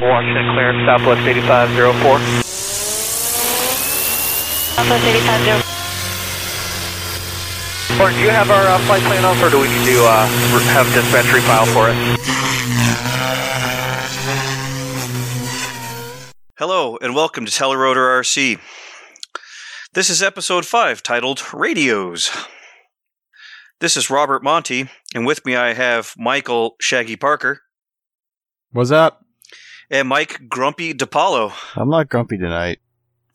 Washington clear, Southwest 8504. Southwest 850. Or do you have our uh, flight plan off, or do we need to uh, have dispatchery file for it? Hello, and welcome to Telerotor RC. This is episode 5, titled Radios. This is Robert Monty, and with me I have Michael Shaggy Parker What's up? And Mike Grumpy DePaulo. I'm not grumpy tonight,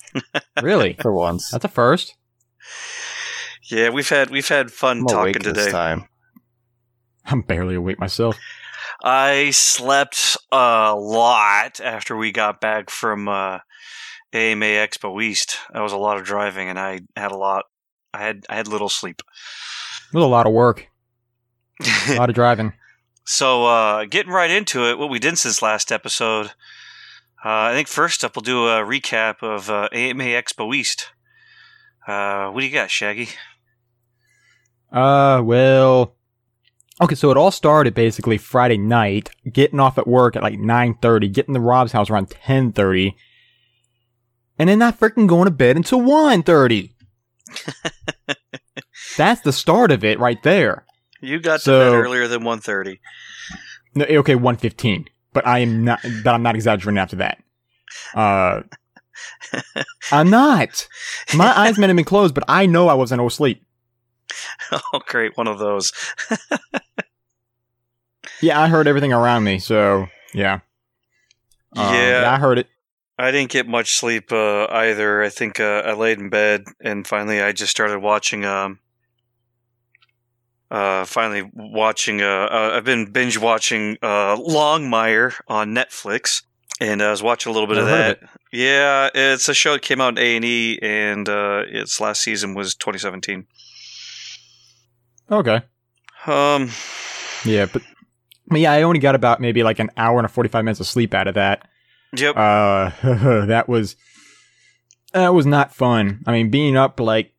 Really? for once. That's a first. Yeah, we've had we've had fun I'm talking awake this today. time. I'm barely awake myself. I slept a lot after we got back from uh, AMA Expo East. That was a lot of driving, and I had a lot. I had I had little sleep. It was a lot of work, a lot of driving. So, uh, getting right into it, what we did since last episode. Uh, I think first up, we'll do a recap of uh, AMA Expo East. Uh, what do you got, Shaggy? Uh, well, okay. So it all started basically Friday night, getting off at work at like nine thirty, getting to Rob's house around ten thirty, and then not freaking going to bed until one thirty. That's the start of it right there. You got to bed earlier than 1.30. No, okay, one fifteen, but I am not. But I'm not exaggerating after that. Uh, I'm not. My eyes might have been closed, but I know I wasn't asleep. oh, great, one of those. Yeah, I heard everything around me, so yeah. Um, Yeah. I heard it. I didn't get much sleep uh, either. I think uh, I laid in bed, and finally, I just started watching. Um, uh, finally, watching. Uh, uh, I've been binge watching uh, Longmire on Netflix, and I was watching a little bit of Never heard that. of Yeah, it's a show that came out in A and E, and uh, its last season was 2017. Okay. Um, Yeah, but, but yeah, I only got about maybe like an hour and a 45 minutes of sleep out of that. yep. Uh, that was that was not fun. I mean, being up like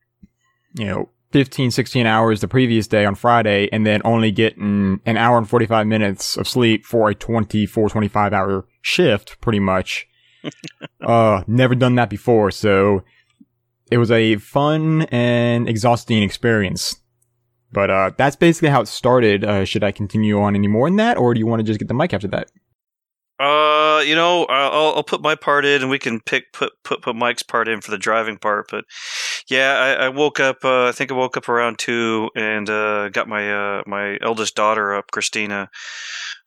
you know 15, 16 hours the previous day on Friday, and then only getting an hour and 45 minutes of sleep for a 24, 25 hour shift, pretty much. uh, never done that before, so it was a fun and exhausting experience. But uh, that's basically how it started. Uh, should I continue on any more than that, or do you want to just get the mic after that? Uh, you know, I'll, I'll put my part in, and we can pick put put put Mike's part in for the driving part. But yeah, I, I woke up. Uh, I think I woke up around two, and uh, got my uh, my eldest daughter up, Christina,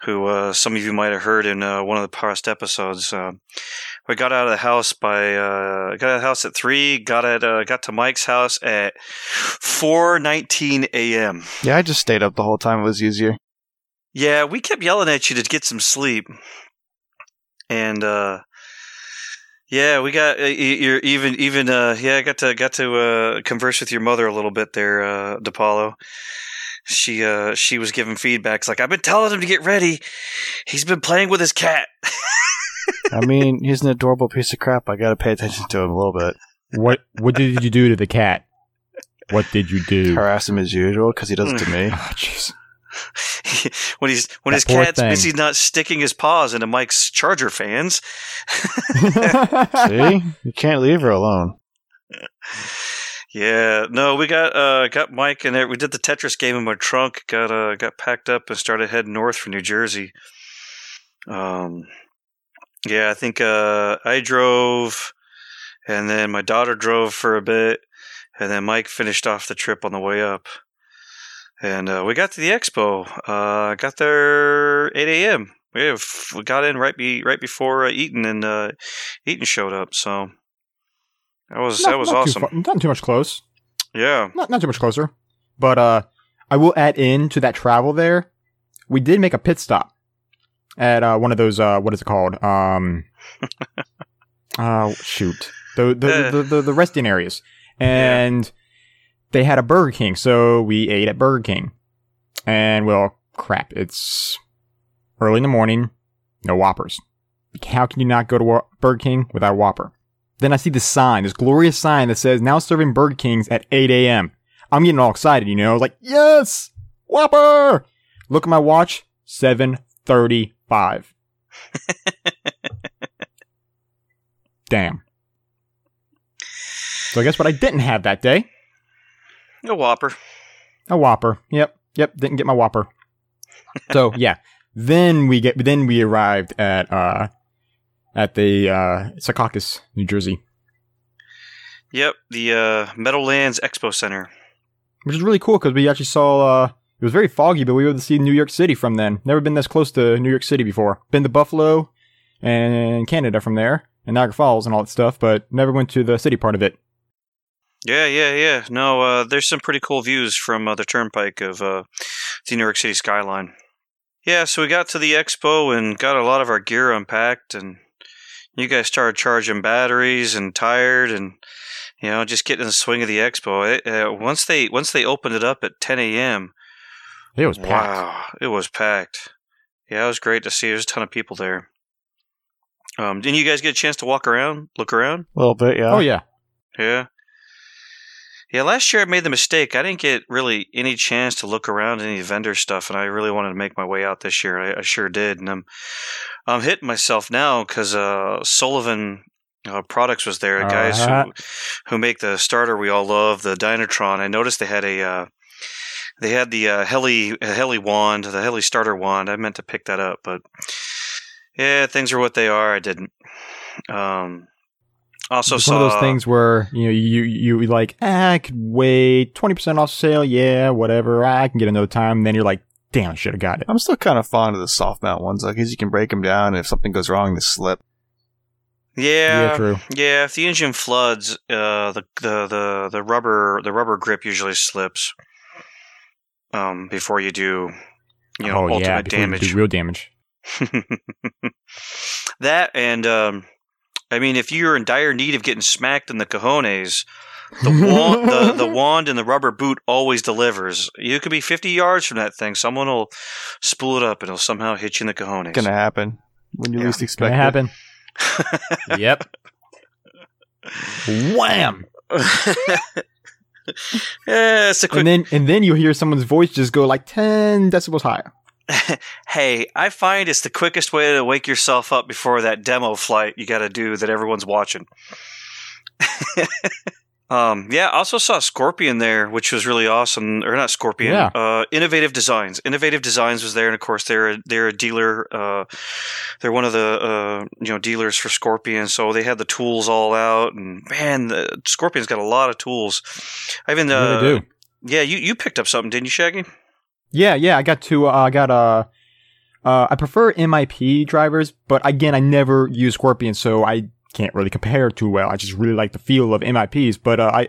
who uh, some of you might have heard in uh, one of the past episodes. Uh, we got out of the house by uh, got out of the house at three. Got at uh, got to Mike's house at four nineteen a.m. Yeah, I just stayed up the whole time. It was easier. Yeah, we kept yelling at you to get some sleep, and uh, yeah, we got uh, you're even even uh, yeah, I got to got to uh, converse with your mother a little bit there, uh, DePaulo. She uh, she was giving feedback. It's like I've been telling him to get ready. He's been playing with his cat. I mean, he's an adorable piece of crap. I gotta pay attention to him a little bit. What What did you do to the cat? What did you do? Harass him as usual because he does it to me. Oh, jeez. When he's when That his cat's thing. busy not sticking his paws into Mike's Charger fans. See, you can't leave her alone. Yeah, no, we got uh got Mike and. We did the Tetris game in my trunk. Got uh got packed up and started heading north for New Jersey. Um, yeah, I think uh I drove, and then my daughter drove for a bit, and then Mike finished off the trip on the way up. And uh, we got to the expo. Uh, got there eight a.m. We have, we got in right be right before uh, Eaton and uh, Eaton showed up. So that was Not- that was not awesome. Too far, not too much close. Yeah. Not not too much closer. But uh, I will add in to that travel there. We did make a pit stop at uh, one of those. Uh, what is it called? Um, uh, shoot, the the, the, the the resting areas, and they had a Burger King, so we ate at Burger King. And well, crap, it's early in the morning, no Whoppers. How can you not go to Burger King without a Whopper? Then I see this sign, this glorious sign that says now serving Burger Kings at 8 a.m. I'm getting all excited, you know, like, yes, Whopper! Look at my watch, 7.35. damn. So I guess what I didn't have that day, A Whopper. a Whopper. Yep, yep, didn't get my Whopper. so yeah, then we get then we arrived at uh at the uh Secaucus, New Jersey, Yep, the uh, Meadowlands Expo Center. which is really cool because we actually saw. uh It was very foggy, but we were able to see New York City from then. Never been this close to New York City before. Been to Buffalo and Canada from there, and Niagara Falls and all that stuff, but never went to the city part of it. Yeah, yeah, yeah. No, uh, there's some pretty cool views from uh, the turnpike of uh, the New York City skyline. Yeah, so we got to the expo and got a lot of our gear unpacked, and you guys started charging batteries and tired, and you know just getting in the swing of the expo. It, uh, once they once they opened it up at 10 a.m. It was packed. Wow, it was packed. Yeah, it was great to see. There's a ton of people there. Um, didn't you guys get a chance to walk around, look around? A little bit, yeah. Oh yeah. Yeah. Yeah, last year I made the mistake. I didn't get really any chance to look around any vendor stuff, and I really wanted to make my way out this year. I, I sure did, and I'm I'm hitting myself now because uh, Sullivan uh, Products was there, guys Uh-huh. who who make the starter we all love, the Dynatron. I noticed they had a uh, they had the uh, heli heli wand, the heli starter wand. I meant to pick that up, but yeah, things are what they are. I didn't. Um, also it's saw one of those things where you know you you you like ah, I could wait twenty percent off sale, yeah, whatever. ah, I can get another time. And then you're like, damn, I should have got it. I'm still kind of fond of the soft mount ones, like, because you can break them down, and if something goes wrong, they slip. Yeah, yeah, true. Yeah, if the engine floods, uh, the, the the the rubber the rubber grip usually slips. Um, before you do, you know, oh ultimate yeah, before you damage. do real damage. that and um, I mean, if you're in dire need of getting smacked in the cojones, the wand, the, the wand and the rubber boot always delivers. You could be 50 yards from that thing. Someone will spool it up and it'll somehow hit you in the cojones. It's Gonna happen when you Yeah. least expect Gonna it. happen. yep. Wham! yeah, it's a quick And then and then you hear someone's voice just go like ten decibels higher. hey, I find it's the quickest way to wake yourself up before that demo flight you got to do that everyone's watching. um, yeah, I also saw Scorpion there, which was really awesome. Or not Scorpion, Yeah. uh, Innovative Designs. Innovative Designs was there, and of course they're a, they're a dealer. Uh, they're one of the uh, you know dealers for Scorpion, so they had the tools all out. And man, the, Scorpion's got a lot of tools. I even uh, yeah, you you picked up something, didn't you, Shaggy? Yeah, yeah. I got two. Uh, I got uh, uh, I prefer MIP drivers, but again, I never use Scorpion, so I can't really compare too well. I just really like the feel of MIPs, but uh, I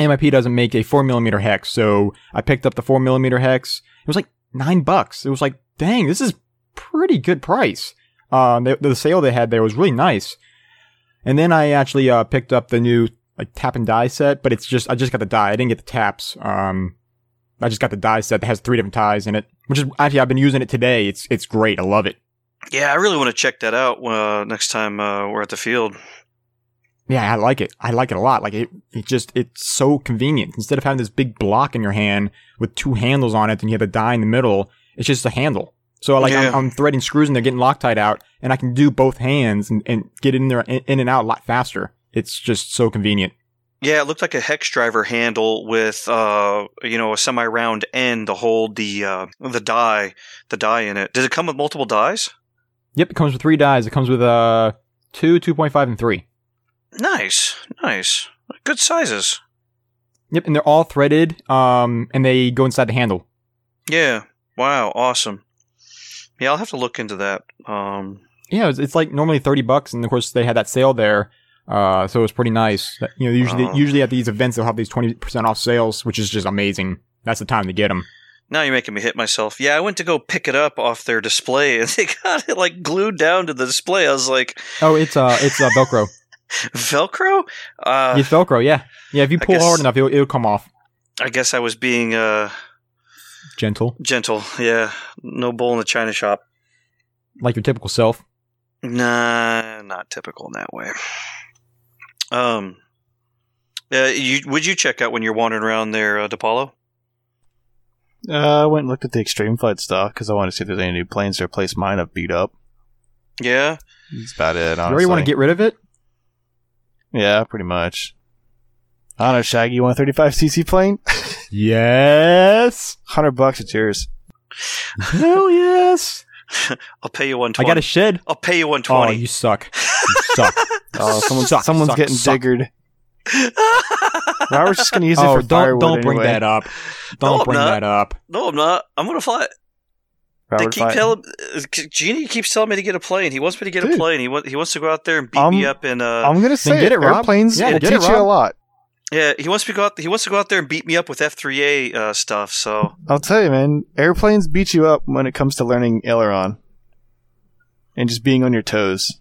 MIP doesn't make a four millimeter hex, so I picked up the four millimeter hex. It was like nine bucks. It was like, dang, this is pretty good price. Um, the, the sale they had there was really nice. And then I actually uh picked up the new like tap and die set, but it's just I just got the die. I didn't get the taps. Um, I just got the die set that has three different ties in it, which is actually I've been using it today. It's it's great. I love it. Yeah, I really want to check that out uh, next time uh, we're at the field. Yeah, I like it. I like it a lot. Like it, it just it's so convenient. Instead of having this big block in your hand with two handles on it, and you have a die in the middle, it's just a handle. So like Yeah. I'm, I'm threading screws and they're getting Loctite out, and I can do both hands and, and get in there in, in and out a lot faster. It's just so convenient. Yeah, it looked like a hex driver handle with uh, you know a semi-round end to hold the uh, the die the die in it. Did it come with multiple dies? Yep, it comes with three dies. It comes with uh two, two point five, and three. Nice, nice, good sizes. Yep, and they're all threaded. Um, and they go inside the handle. Yeah, wow, awesome. Yeah, I'll have to look into that. Um, Yeah, it's, it's like normally thirty bucks, and of course they had that sale there. Uh, so it was pretty nice. You know, usually Oh. usually at these events they'll have these twenty percent off sales, which is just amazing. That's the time to get them. now you're making me hit myself. Yeah, I went to go pick it up off their display, and they got it like glued down to the display. I was like, Oh, it's uh, it's uh, Velcro. Velcro. Uh, it's Velcro. Yeah, yeah. If you pull guess- hard enough, it'll, it'll come off. I guess I was being uh, Gentle, gentle. Yeah, no bull in the china shop. like your typical self. Nah, not typical in that way. Um, uh, you would you check out when you're wandering around there, uh, DePaulo? Uh, I went and looked at the Extreme Flight stuff because I wanted to see if there's any new planes to replace mine. I've beat up. Yeah, That's about it. You Honestly. already want to get rid of it? Yeah, pretty much. I don't know, Shaggy. You want a 35cc plane? Yes. Hundred bucks, it's yours. Hell yes. I'll pay you one I got a shed. I'll pay you one Oh, twenty. you suck. You suck. Oh, someone's, Suck, someone's suck, getting suck. diggered. Robert's just gonna use it oh, for don't firewood don't bring anyway. that up. Don't I'm bring not. that up. no, I'm not. I'm gonna fly. it. Robert they keep Fi- telling Genie keeps telling me to get a plane. He wants me to get a plane. He wants he wants to go out there and beat Um, me up in uh I'm gonna say get it, Rob. airplanes Yeah, will get it, teach you a lot. Yeah. He wants to go out. He wants to go out there and beat me up with F three A uh, stuff. So I'll tell you, man. Airplanes beat you up when it comes to learning aileron and just being on your toes.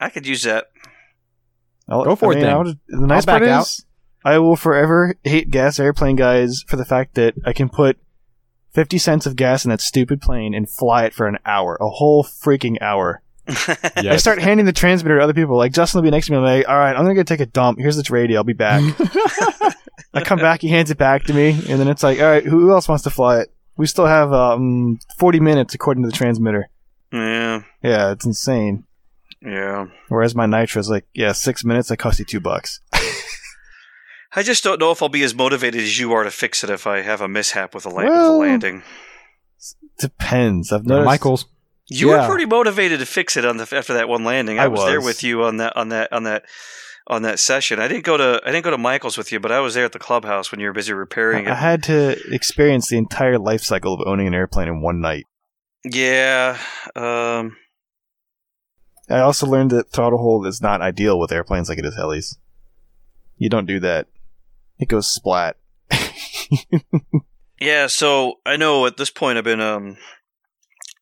I could use that. I'll, Go for I it mean, then. I'll just- the nice back part out. is, I will forever hate gas airplane guys for the fact that I can put 50 cents of gas in that stupid plane and fly it for an hour, a whole freaking hour. I start handing the transmitter to other people. Like Justin will be next to me. I'm like, all right, I'm gonna go take a dump. Here's the radio. I'll be back. I come back. He hands it back to me, and then it's like, all right, who, who else wants to fly it? We still have um 40 minutes according to the transmitter. yeah, Yeah, it's insane. yeah. Whereas my nitro is like, yeah, six minutes. That cost you two bucks. I just don't know if I'll be as motivated as you are to fix it if I have a mishap with a, la- with a landing. Depends. I've No, noticed. Michaels. You yeah. were pretty motivated to fix it on the after that one landing. I, I was, there with you on that on that on that on that session. I didn't go to I didn't go to Michael's with you, but I was there at the clubhouse when you were busy repairing I it. I had to experience the entire life cycle of owning an airplane in one night. yeah, um, I also learned that throttle hold is not ideal with airplanes like it is helis. You don't do that. It goes splat. yeah. So I know at this point I've been um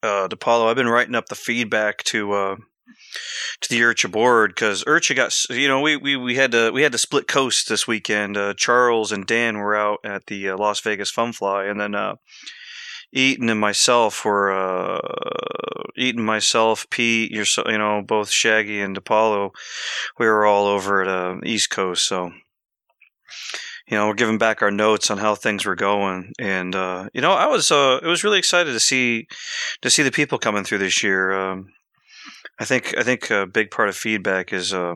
uh DePaulo. I've been writing up the feedback to uh to the Urcha board because Urcha got you know we, we we had to we had to split coast this weekend. Uh, Charles and Dan were out at the uh, Las Vegas Fun Fly, and then uh, Eaton and myself were uh, Eaton, myself, Pete, your you know both Shaggy and DePaulo. We were all over at uh, East Coast, so you know we're giving back our notes on how things were going, and uh, you know I was uh, it was really excited to see to see the people coming through this year. Um, I think I think a big part of feedback is uh,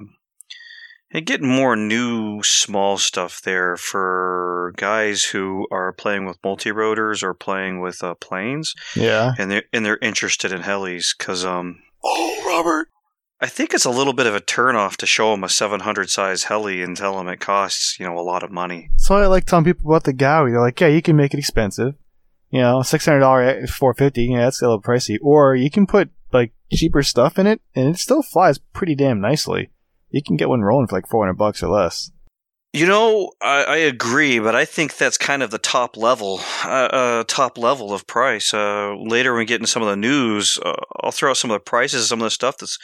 getting more new small stuff there for guys who are playing with multi rotors or playing with uh, planes, Yeah. and they're and they're interested in helis because um Oh, Robert. I think it's a little bit of a turnoff to show them a 700 size heli and tell them it costs you know a lot of money. So I like telling people about the Gaui. They're like, yeah, you can make it expensive. You know, six hundred dollar eh, four fifty. Yeah, that's a little pricey. Or you can put like cheaper stuff in it, and it still flies pretty damn nicely. You can get one rolling for like four hundred bucks or less. You know, I, I agree, but I think that's kind of the top level, uh, uh, top level of price. Uh, later, when we get into some of the news, uh, I'll throw out some of the prices, some of the stuff that's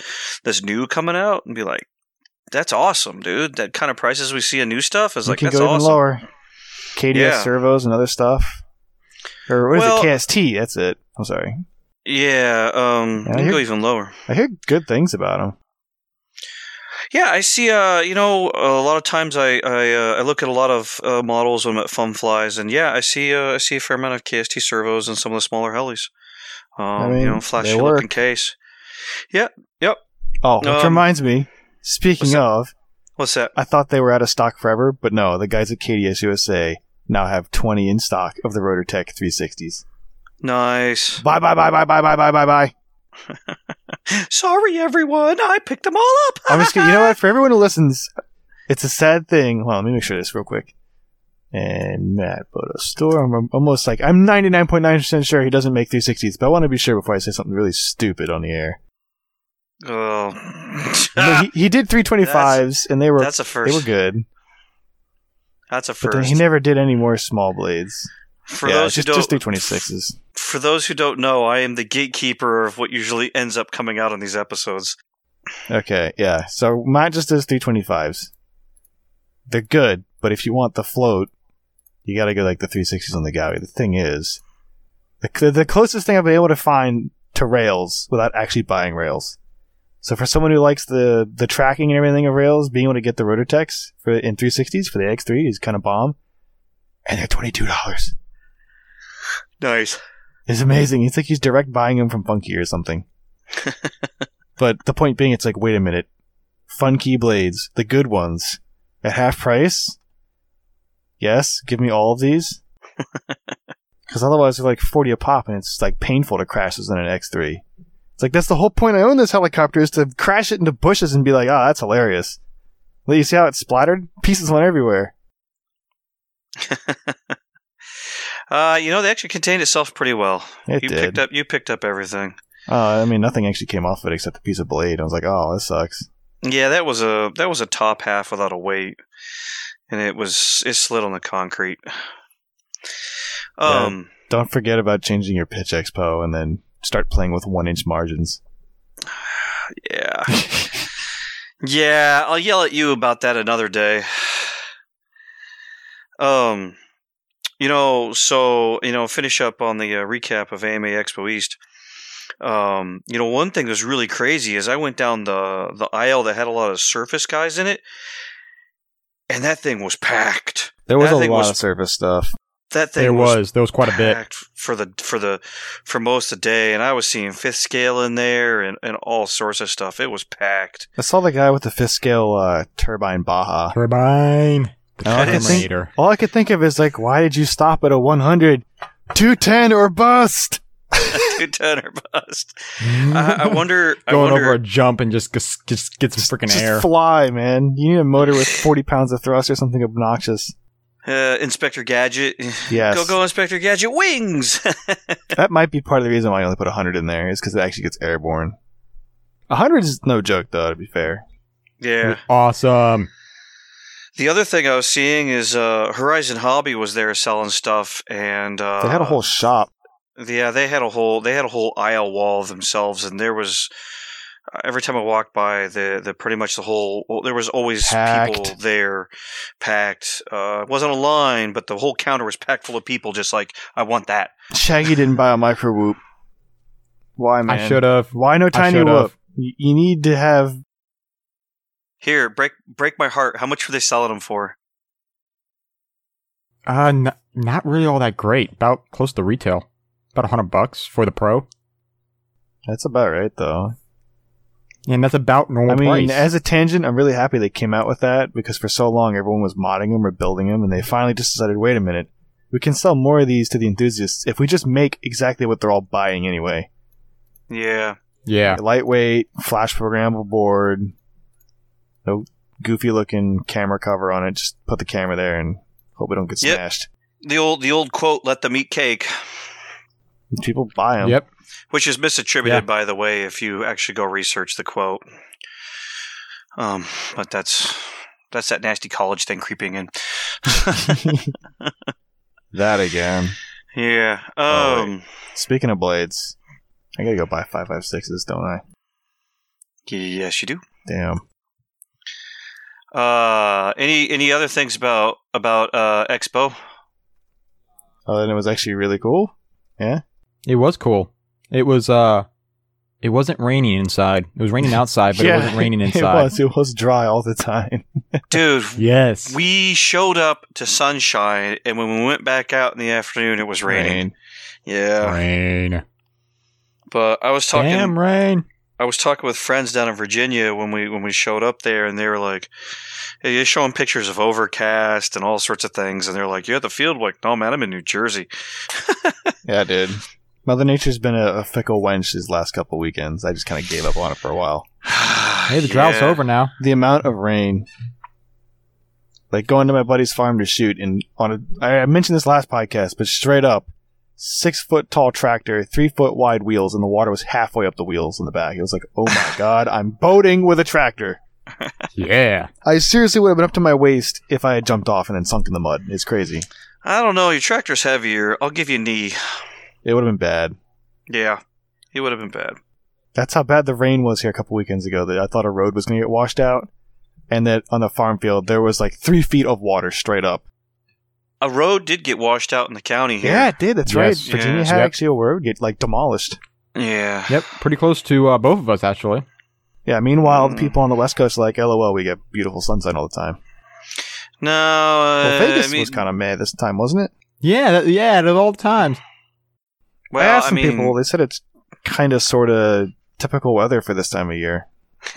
that's new coming out, and be like, "That's awesome, dude! That kind of prices we see in new stuff is you like can that's go even awesome." lower. KDS Yeah. servos and other stuff. Or what is Well- it? KST. That's it. I'm sorry. Yeah, um, Yeah, you can go even lower. I hear good things about them. Yeah, I see. Uh, you know, a lot of times I I, uh, I look at a lot of uh, models when I'm at Fun Flies, and yeah, I see uh, I see a fair amount of KST servos and some of the smaller helis. Um, mean, you know, flashy looking case. Yeah. Yep. Oh, which Um, reminds me. Speaking what's that? of, What's that? I thought they were out of stock forever, but no. The guys at KDS USA now have 20 in stock of the RotorTech 360s. Nice. Bye bye bye bye bye bye bye bye bye. Sorry, everyone. I picked them all up. I'm just kidding. You know what? For everyone who listens, it's a sad thing. Well, let me make sure this real quick. And Matt Bodo store. I'm almost like I'm 99.9% sure he doesn't make 360s, but I want to be sure before I say something really stupid on the air. Oh, I mean, he, he did 325s, and they were that's a first. they were good. That's a first. But then first. he never did any more small blades. for yeah, those just who just don't, 326s. For those who don't know, I am the gatekeeper of what usually ends up coming out on these episodes. Okay, yeah. So Matt just does 325s. They're good, but if you want the float, you got to go like the 360s on the Gaui. The thing is, the, the closest thing I've been able to find to rails without actually buying rails. So for someone who likes the the tracking and everything of rails, being able to get the Rotortex for in 360s for the X3 is kind of bomb, and they're twenty two dollars. Nice. It's amazing. It's like he's direct buying them from FunKey or something. but the point being, it's like, wait a minute, FunKey blades, the good ones, at half price. Yes, give me all of these. Because otherwise, they're like forty a pop, and it's like painful to crash this in an X3. It's like that's the whole point. I own this helicopter is to crash it into bushes and be like, "Oh, that's hilarious." Well, you see how it splattered? Pieces went everywhere. uh, you know, they actually contained itself pretty well. It you did. picked up you picked up everything. Uh, I mean, nothing actually came off of it except a piece of blade. I was like, "Oh, this sucks." Yeah, that was a that was a top half without a weight, and it was it slid on the concrete. Um, Don't forget about changing your pitch expo and then start playing with one inch margins. yeah, yeah. I'll yell at you about that another day. Um, you know, so you know, finish up on the uh, recap of AMA Expo East. Um, you know, one thing that was really crazy is I went down the the aisle that had a lot of surface guys in it, and that thing was packed. There was That a lot was- of surface stuff. That thing There was. There was quite a bit. for the for the for most of the day, and I was seeing fifth scale in there and, and all sorts of stuff. It was packed. I saw the guy with the fifth scale uh, turbine Baja. Turbine. The Oh, I can think- All I could think of is like, why did you stop at a 100? 210 or bust. two ten or bust. I, I wonder. I Going wonder, over a jump and just just, just get some freaking air. fly, man. You need a motor with 40 pounds of thrust or something obnoxious. uh, Inspector Gadget. Yes. Go go Inspector Gadget wings. That might be part of the reason why I only put 100 in there, is because it actually gets airborne. 100 is no joke, though, to be fair. yeah. Awesome. The other thing I was seeing is uh, Horizon Hobby was there selling stuff, and uh, They had a whole shop. Yeah, they had a whole they had a whole aisle wall themselves, and there was uh, every time I walked by, the the pretty much the whole well, there was always Packed. people there, packed. Uh, it wasn't a line, but the whole counter was packed full of people. Just like I want that. Shaggy didn't buy a micro whoop. Why, man? I should have. Why no tiny whoop? You you need to have. Here, break break my heart. How much were they selling them for? Uh, n- not really all that great. About close to retail. About a hundred bucks for the pro. That's about right, though. And that's about normal I mean, price. as a tangent, I'm really happy they came out with that because for so long everyone was modding them or building them, and they finally just decided, wait a minute, we can sell more of these to the enthusiasts if we just make exactly what they're all buying anyway. Yeah, yeah. Lightweight, flash programmable board, no goofy looking camera cover on it. Just put the camera there and hope we don't get Yep. smashed. the old the old quote, "Let them eat cake," People buy them. Yep. which is misattributed, Yeah. by the way, if you actually go research the quote. Um, but that's that's that nasty college thing creeping in. that again. Yeah. Oh, Um. Speaking of blades, I gotta go buy 556s, don't I? yes, you do. Damn. Uh. Any any other things about about uh Expo? Oh, and it was actually really cool. Yeah, it was cool. It was, uh, it wasn't raining inside. It was raining outside, but it wasn't raining inside. It inside. was. It was dry all the time. Dude, Yes. we showed up to sunshine, and when we went back out in the afternoon, it was raining. Rain. Yeah. rain. But I was talking. Damn rain. I was talking with friends down in Virginia when we when we showed up there, and they were like, hey, "You're showing pictures of overcast and all sorts of things," and they're like, "You're at the field." I'm like, no, man, I'm in New Jersey. Yeah, dude. Mother Nature's been a, a fickle wench these last couple weekends. I just kind of gave up on it for a while. Ah, hey, the drought's Yeah. over now. The amount of rain, like going to my buddy's farm to shoot, and on a, I mentioned this last podcast, but straight up, six foot tall tractor, three foot wide wheels, and the water was halfway up the wheels in the back. It was like, oh my god, I'm boating with a tractor. Yeah. I seriously would have been up to my waist if I had jumped off and then sunk in the mud. It's crazy. I don't know. Your tractor's heavier. I'll give you a knee. It would have been bad. Yeah, it would have been bad. That's how bad the rain was here a couple weekends ago. That I thought a road was going to get washed out, and that on the farm field there was like three feet of water straight up. A road did get washed out in the county here. Yeah, it did. That's Yes. right. Virginia Yes. had Yep. actually a road get like demolished. Yeah. Yep. Pretty close to uh, both of us, actually. Yeah. Meanwhile, Mm. the people on the west coast are like, "LOL, we get beautiful sunshine all the time." No, uh, Well, Vegas I mean, was kind of mad this time, wasn't it? Yeah. That, yeah. At all times. well, I asked I some mean, people. They said it's kind of sort of typical weather for this time of year.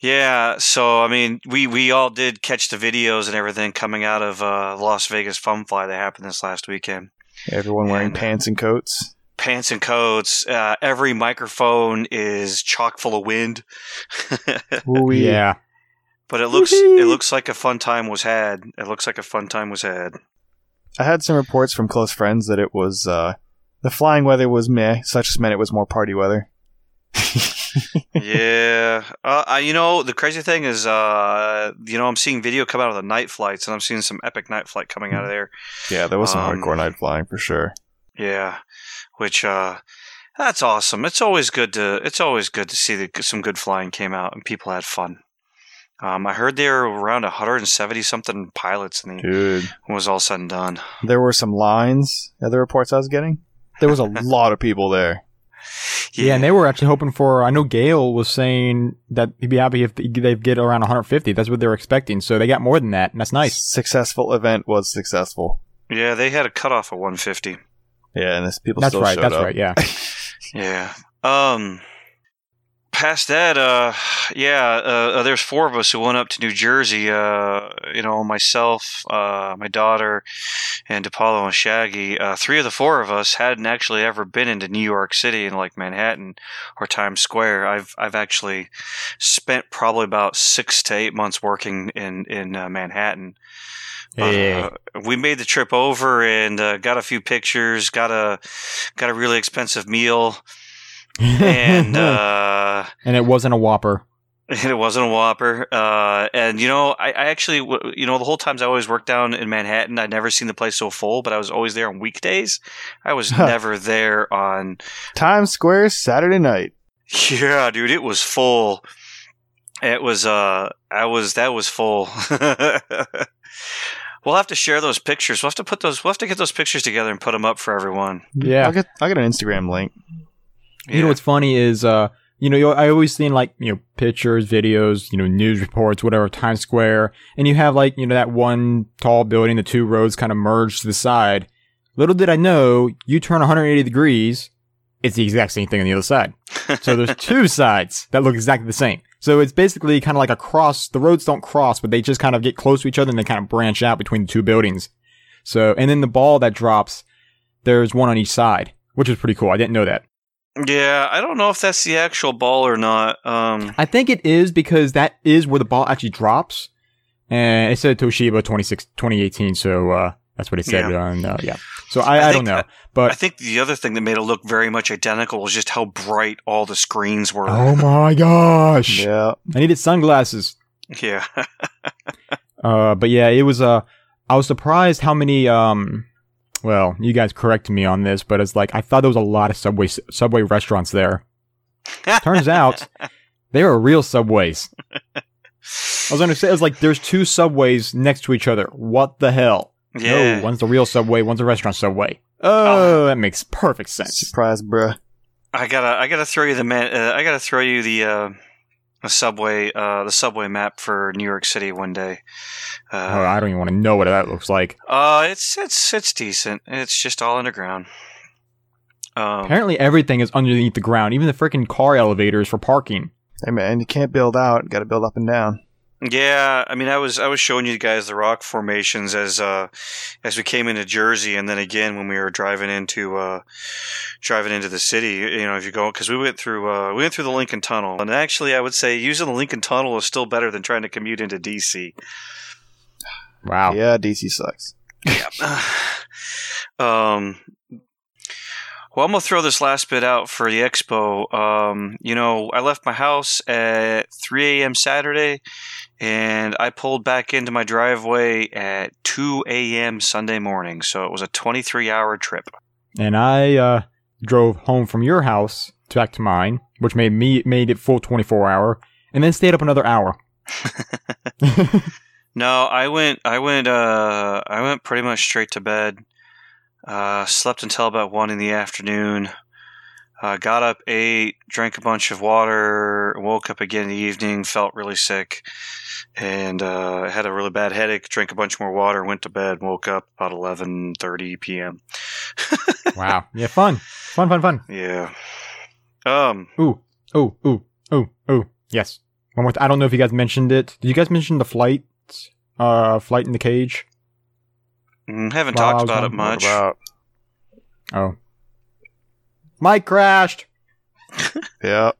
Yeah, so I mean, we we all did catch the videos and everything coming out of uh, Las Vegas Fun Fly that happened this last weekend. Everyone wearing And- pants and coats. Pants and coats. Uh, every microphone is chock full of wind. Ooh, Yeah. But it looks Whee! it looks like a fun time was had. It looks like a fun time was had. I had some reports from close friends that it was uh, the flying weather was meh, such as meant it was more party weather. yeah, uh, I, you know the crazy thing is, uh, you know, I'm seeing video come out of the night flights, and I'm seeing some epic night flight coming out of there. yeah, there was some Um, hardcore night flying for sure. Yeah, which uh, that's awesome. It's always good to it's always good to see that some good flying came out and people had fun. Um, I heard there were around 170 something pilots in the Dude, when it was all said and done. there were some lines. Other reports I was getting. There was a lot of people there. Yeah, and they were actually hoping for. I know Gail was saying that he'd be happy if they get around 150. That's what they were expecting. So they got more than that, and that's nice. Successful event was successful. yeah, they had a cutoff of 150. Yeah, and this people That's still right. showed That's up. right. Yeah. Yeah. Um. Past that, uh, yeah, uh, uh, there's four of us who went up to New Jersey. Uh, you know, myself, uh, my daughter, and DePaulo and Shaggy. Uh, three of the four of us hadn't actually ever been into New York City in like Manhattan or Times Square. I've I've actually spent probably about six to eight months working in in uh, Manhattan. Uh, we made the trip over and uh, got a few pictures. Got a got a really expensive meal, and uh, and it wasn't a Whopper. and it wasn't a Whopper. Uh, and you know, I, I actually, you know, the whole times I always worked down in Manhattan, I'd never seen the place so full. But I was always there on weekdays. I was never there on. Times Square Saturday night. Yeah, dude, it was full. It was. Uh, I was. That was full. we'll have to share those pictures. We'll have to put those. We'll have to get those pictures together and put them up for everyone. Yeah. I'll get I'll get an Instagram link. You know what's funny is, uh, you know, I always seen like, you know, pictures, videos, you know, news reports, whatever, Times Square, and you have like, you know, that one tall building, the two roads kind of merge to the side. Little did I know, you turn 180 degrees, it's the exact same thing on the other side. So there's two sides that look exactly the same. So it's basically kind of like a cross. The roads don't cross, but they just kind of get close to each other and they kind of branch out between the two buildings. So, and then the ball that drops, there's one on each side, which is pretty cool. I didn't know that. Yeah, I don't know if that's the actual ball or not. Um, I think it is because that is where the ball actually drops. And it said Toshiba 26, 2018, so uh, that's what it said. Yeah. On, uh, yeah. So I, I I, think- don't know. I But I think the other thing that made it look very much identical was just how bright all the screens were. oh my gosh, Yeah. I needed sunglasses. Yeah. Uh, but yeah, it was. Uh, I was surprised how many. Um, well, you guys corrected me on this, but it's like I thought there was a lot of subway subway restaurants there. Turns out they were real subways. I was gonna say it was like there's two subways next to each other. What the hell? yeah. No, one's the real subway, one's a restaurant subway. Oh, that makes perfect sense. Surprise, bruh. I gotta, I gotta throw you the man. Uh, I gotta throw you the uh, the subway, uh, the subway map for New York City one day. Oh, Uh, I don't even want to know what that looks like. uh, it's it's it's decent. It's just all underground. Um, Apparently, everything is underneath the ground, even the freaking car elevators for parking. Hey man, you can't build out. You Got to build up and down. Yeah, I mean, I was I was showing you guys the rock formations as uh as we came into Jersey, and then again when we were driving into uh driving into the city. You know, if you go because we went through uh we went through the Lincoln Tunnel, and actually, I would say using the Lincoln Tunnel is still better than trying to commute into DC. Wow. Yeah, DC sucks. Yeah. um. Well, I'm gonna throw this last bit out for the expo. Um, you know, I left my house at 3 a.m. Saturday, and I pulled back into my driveway at 2 a.m. Sunday morning. So it was a 23-hour trip. And I uh, drove home from your house back to mine, which made me made it full 24 hour, and then stayed up another hour. No, I went. I went. Uh, I went pretty much straight to bed. Uh, slept until about one in the afternoon. Uh, got up, ate, drank a bunch of water, woke up again in the evening, felt really sick, and uh, had a really bad headache. Drank a bunch more water, went to bed, woke up about eleven thirty p.m. wow. Yeah, fun. Fun, fun, fun. Yeah. Um. Ooh, ooh, ooh, ooh, ooh. Yes. One more th- I don't know if you guys mentioned it. Did you guys mention the flight? Uh, flight in the cage. Mm, haven't Well, talked about it much. about? Oh, Mike crashed. Yeah.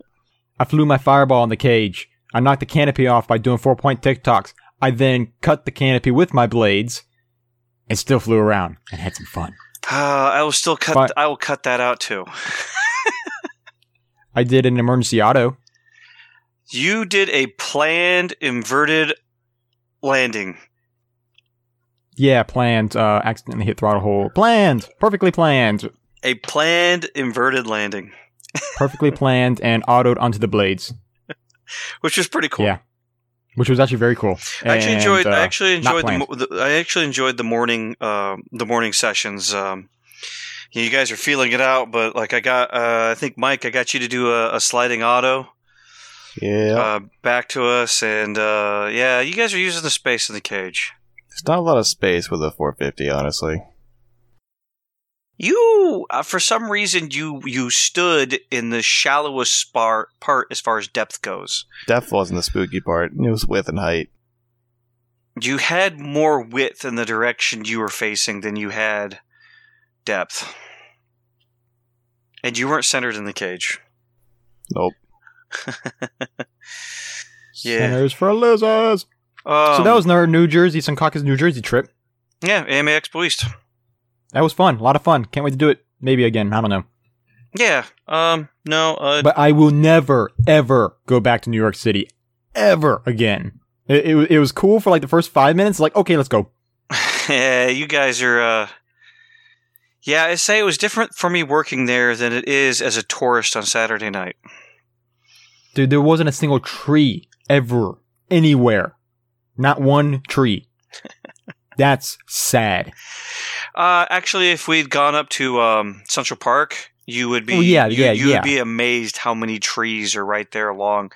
I flew my fireball in the cage. I knocked the canopy off by doing four point tic-tocs. I then cut the canopy with my blades and still flew around and had some fun. Uh, I will still cut. But- I will cut that out too. I did an emergency auto. You did a planned inverted landing. Yeah, planned. Uh, accidentally hit throttle hold. Planned. Perfectly planned. A planned inverted landing, Perfectly planned and autoed onto the blades, which was pretty cool. Yeah. which was actually very cool. I actually And, enjoyed. uh, I actually enjoyed the, the. I actually enjoyed the morning. Um, the morning sessions. Um, you guys are feeling it out, but like I got. Uh, I think Mike, I got you to do a, a sliding auto Yeah. uh, back to us, and uh, yeah, you guys are using the space in the cage. There's not a lot of space with a 450, honestly. You, uh, for some reason, you you stood in the shallowest spar- part as far as depth goes. Depth wasn't the spooky part. It was width and height. You had more width in the direction you were facing than you had depth, and you weren't centered in the cage. Nope. Yeah. Centers for losers. Um, so that was our New Jersey, Secaucus, New Jersey trip. yeah, AMA Expo East. That was fun. A lot of fun. Can't wait to do it. Maybe again. I don't know. Yeah. Um. No. Uh. But I will never, ever go back to New York City ever again. It, it, it was cool for like the first five minutes. Like, okay, let's go. yeah. You guys are. Uh. Yeah, I say it was different for me working there than it is as a tourist on Saturday night. Dude, there wasn't a single tree ever anywhere. Not one tree. That's sad. Uh, actually, if we'd gone up to um, Central Park, you would be Oh, yeah, you, yeah, you yeah. would be amazed how many trees are right there along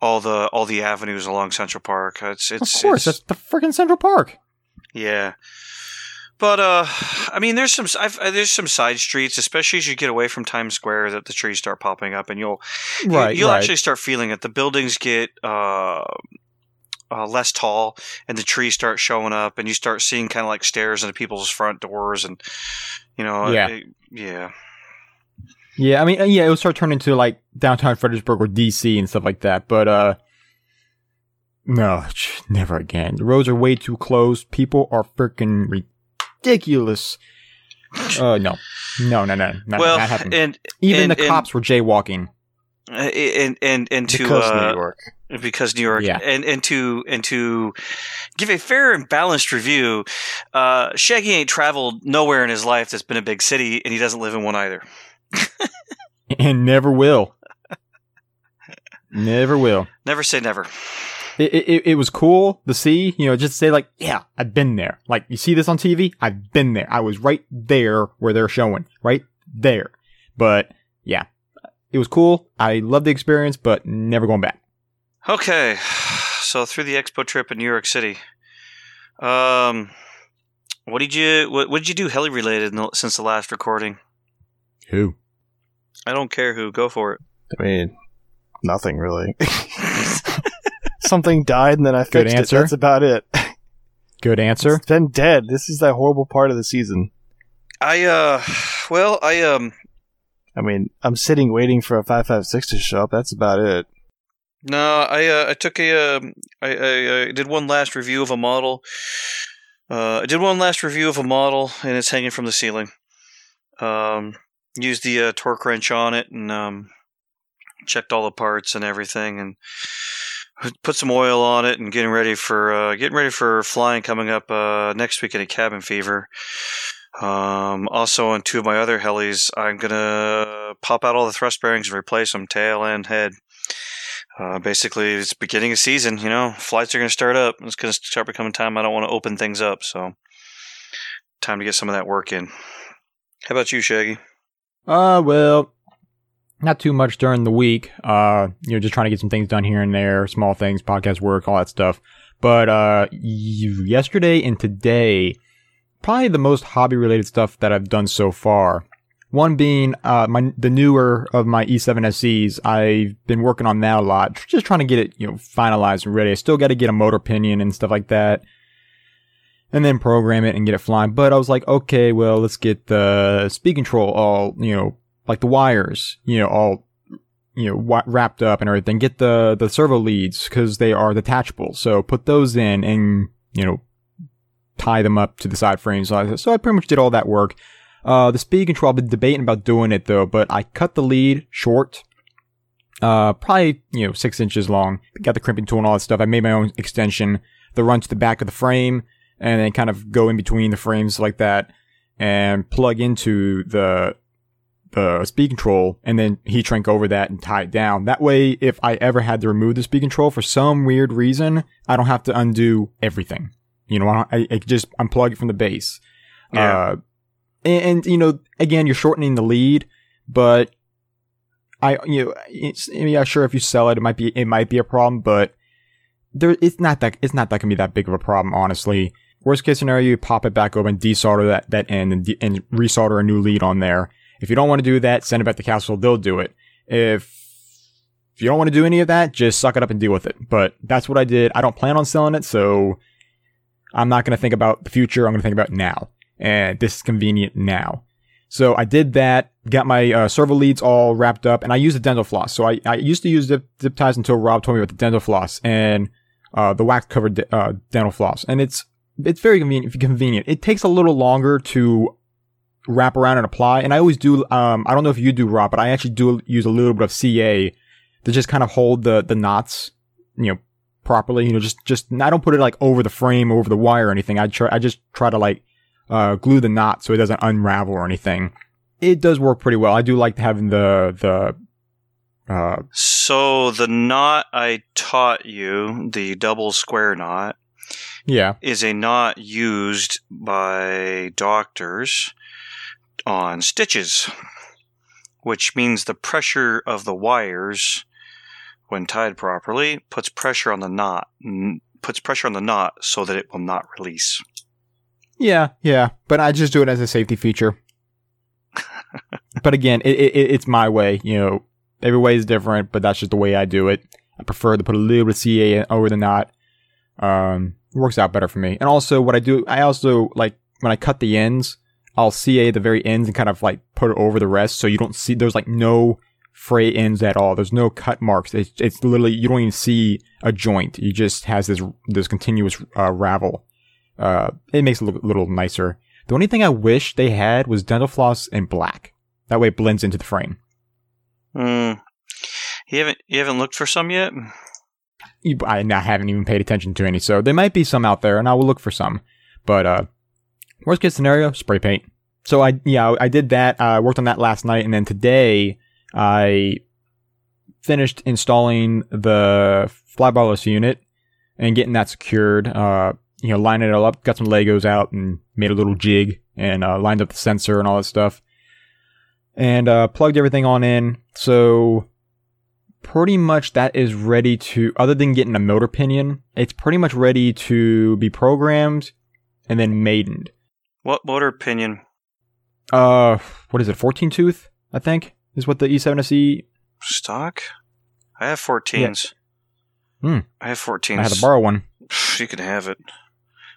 all the all the avenues along Central Park. It's it's of course, it's- that's the freaking Central Park. yeah. But uh, I mean, there's some I've, uh, there's some side streets, especially as you get away from Times Square, that the trees start popping up, and you'll you- Right, you'll right. actually start feeling it. The buildings get uh, uh, less tall, and the trees start showing up, and you start seeing kind of like stairs into people's front doors, and you know, Yeah. it- yeah. Yeah, I mean, uh, yeah, it'll start turning into like downtown Fredericksburg or DC and stuff like that. But uh, no, never again. The roads are way too close. People are freaking ridiculous. Uh, no, no, no, no, not, well, not happening. and Even and- the and- cops were jaywalking. And and and to because uh, New York. because New York, Yeah. and and to and to give a fair and balanced review, uh, Shaggy ain't traveled nowhere in his life that's been a big city, and he doesn't live in one either. and never will. never will. Never say never. It, it, it was cool to see, you know, just say like, yeah, I've been there. Like, you see this on TV? I've been there. I was right there where they're showing, right there. But yeah, it was cool. I loved the experience, but never going back. Okay, so through the expo trip in New York City, um, what did you what, what did you do heli related in the, since the last recording? Who? I don't care who. Go for it. I mean, nothing really. Something died and then I Good fixed answer. it. That's about it. Good answer. It's been dead. This is that horrible part of the season. I uh, well, I um, I mean, I'm sitting waiting for a 556 to show up. That's about it. No, I uh, I took a um, I, I, I did one last review of a model. Uh, I did one last review of a model, and it's hanging from the ceiling. Um, used the uh, torque wrench on it, and um, checked all the parts and everything, and put some oil on it, and getting ready for uh, getting ready for flying coming up uh, next week in a cabin fever. Um, also on two of my other helis, I'm gonna pop out all the thrust bearings and replace them, tail and head. Uh, basically, it's beginning of season. You know, flights are going to start up. It's going to start becoming time. I don't want to open things up, so time to get some of that work in. How about you, Shaggy? Uh, well, not too much during the week. Uh, you know, just trying to get some things done here and there, small things, podcast work, all that stuff. But uh, yesterday and today, probably the most hobby related stuff that I've done so far. One being uh, my the newer of my E7 SEs. I've been working on that a lot, just trying to get it you know finalized and ready. I still got to get a motor pinion and stuff like that, and then program it and get it flying. But I was like, okay, well, let's get the speed control all you know like the wires, you know, all you know wrapped up and everything. Get the the servo leads because they are detachable. So put those in and you know tie them up to the side frames. So I pretty much did all that work. Uh, the speed control, I've been debating about doing it though, but I cut the lead short. Uh, probably, you know, six inches long. Got the crimping tool and all that stuff. I made my own extension that runs to the back of the frame and then kind of go in between the frames like that and plug into the, the speed control and then heat shrink over that and tie it down. That way, if I ever had to remove the speed control for some weird reason, I don't have to undo everything. You know, I, I just unplug it from the base. Yeah. Uh, and, and, you know, again, you're shortening the lead, but I, you know, it's, yeah, sure, if you sell it, it might be, it might be a problem, but there, it's not that, it's not that gonna be that big of a problem, honestly. Worst case scenario, you pop it back open, desolder that, that end and, de- and resolder a new lead on there. If you don't want to do that, send it back to Castle, they'll do it. If, if you don't want to do any of that, just suck it up and deal with it. But that's what I did. I don't plan on selling it, so I'm not going to think about the future. I'm going to think about now. And this is convenient now. So I did that, got my uh, servo leads all wrapped up, and I used the dental floss. So I, I used to use zip, zip ties until Rob told me about the dental floss and uh, the wax covered uh, dental floss. And it's it's very convenient. Convenient. It takes a little longer to wrap around and apply. And I always do. Um, I don't know if you do, Rob, but I actually do use a little bit of CA to just kind of hold the the knots, you know, properly. You know, just just I don't put it like over the frame, over the wire or anything. I try. I just try to like uh, glue the knot so it doesn't unravel or anything. It does work pretty well. I do like having the the uh, So the knot I taught you, the double square knot, yeah is a knot used by doctors on stitches, which means the pressure of the wires, when tied properly, puts pressure on the knot, n- puts pressure on the knot so that it will not release. yeah yeah. But I just do it as a safety feature. but again, it, it it's my way. You know, every way is different, but that's just the way I do it. I prefer to put a little bit of CA over the knot. Um, works out better for me. And also, what I do, I also like when I cut the ends, I'll CA the very ends and kind of like put it over the rest, so you don't see. There's like no fray ends at all. There's no cut marks. It's it's literally you don't even see a joint. You just has this this continuous uh, ravel. Uh, it makes it look a little nicer. The only thing I wish they had was dental floss in black. That way it blends into the frame. Hmm. You haven't you haven't looked for some yet? You, I, I haven't even paid attention to any, so there might be some out there, and I will look for some. But uh, worst case scenario, spray paint. So I yeah I did that. I worked on that last night, and then today I finished installing the flybarless unit and getting that secured. Uh, you know, lining it all up, got some Legos out and made a little jig and uh, lined up the sensor and all that stuff. And uh, plugged everything on in. So pretty much that is ready to, other than getting a motor pinion, it's pretty much ready to be programmed and then maidened. What motor pinion? Uh, what is it? 14 tooth, I think, is what the E E7SE. Stock? I have 14s. Hmm. I have 14s. I had to borrow one. You can have it.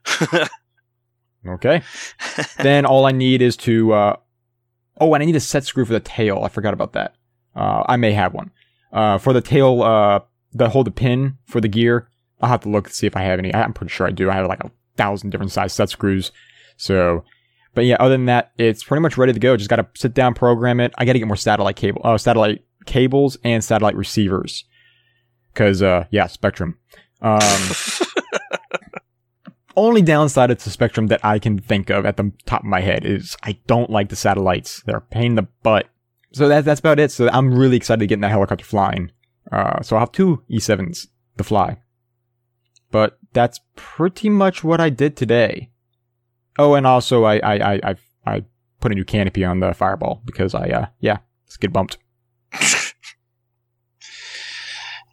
Okay. then all I need is to, uh, oh, and I need a set screw for the tail. I forgot about that. Uh, I may have one. Uh, for the tail, uh, the hold the pin for the gear. I'll have to look to see if I have any. I'm pretty sure I do. I have like a thousand different size set screws. So, but yeah, other than that, it's pretty much ready to go. Just got to sit down, program it. I got to get more satellite cable, uh, satellite cables and satellite receivers. Cause, uh, yeah, Spektrum. Um, only downside to Spektrum that I can think of at the top of my head is I don't like the satellites. They're a pain in the butt. So that, that's about it. So I'm really excited to get in that helicopter flying. Uh, so I'll have two E7s to fly. But that's pretty much what I did today. Oh, and also I, I, I, I, I put a new canopy on the Fireball because I, uh, yeah, get bumped.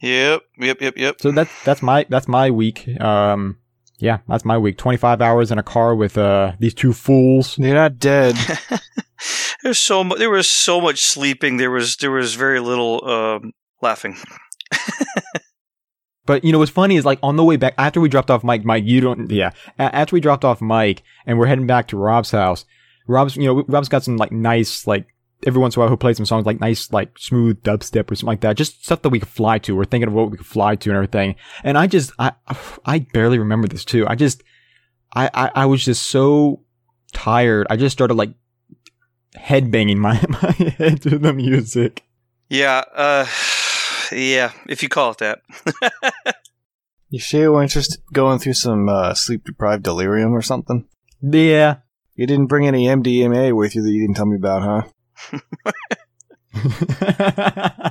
yep, yep, yep, yep. So that's, that's my, that's my week. Um, yeah, that's my week. 25 hours in a car with, uh, these two fools. They're not dead. There's so much. There was so much sleeping. There was there was very little um, laughing. But you know what's funny is like on the way back after we dropped off Mike, Mike, you don't, yeah. a- After we dropped off Mike and we're heading back to Rob's house, Rob's, you know, Rob's got some like nice, like every once in a while he'll play some songs like nice, like smooth dubstep or something like that, just stuff that we could fly to. We're thinking of what we could fly to and everything. And I just, I, I barely remember this too. I just, I, I, I was just so tired. I just started like head banging my my head to the music. Yeah, uh, yeah, if you call it that. You sure you weren't just going through some uh, sleep deprived delirium or something? Yeah. You didn't bring any MDMA with you that you didn't tell me about, huh?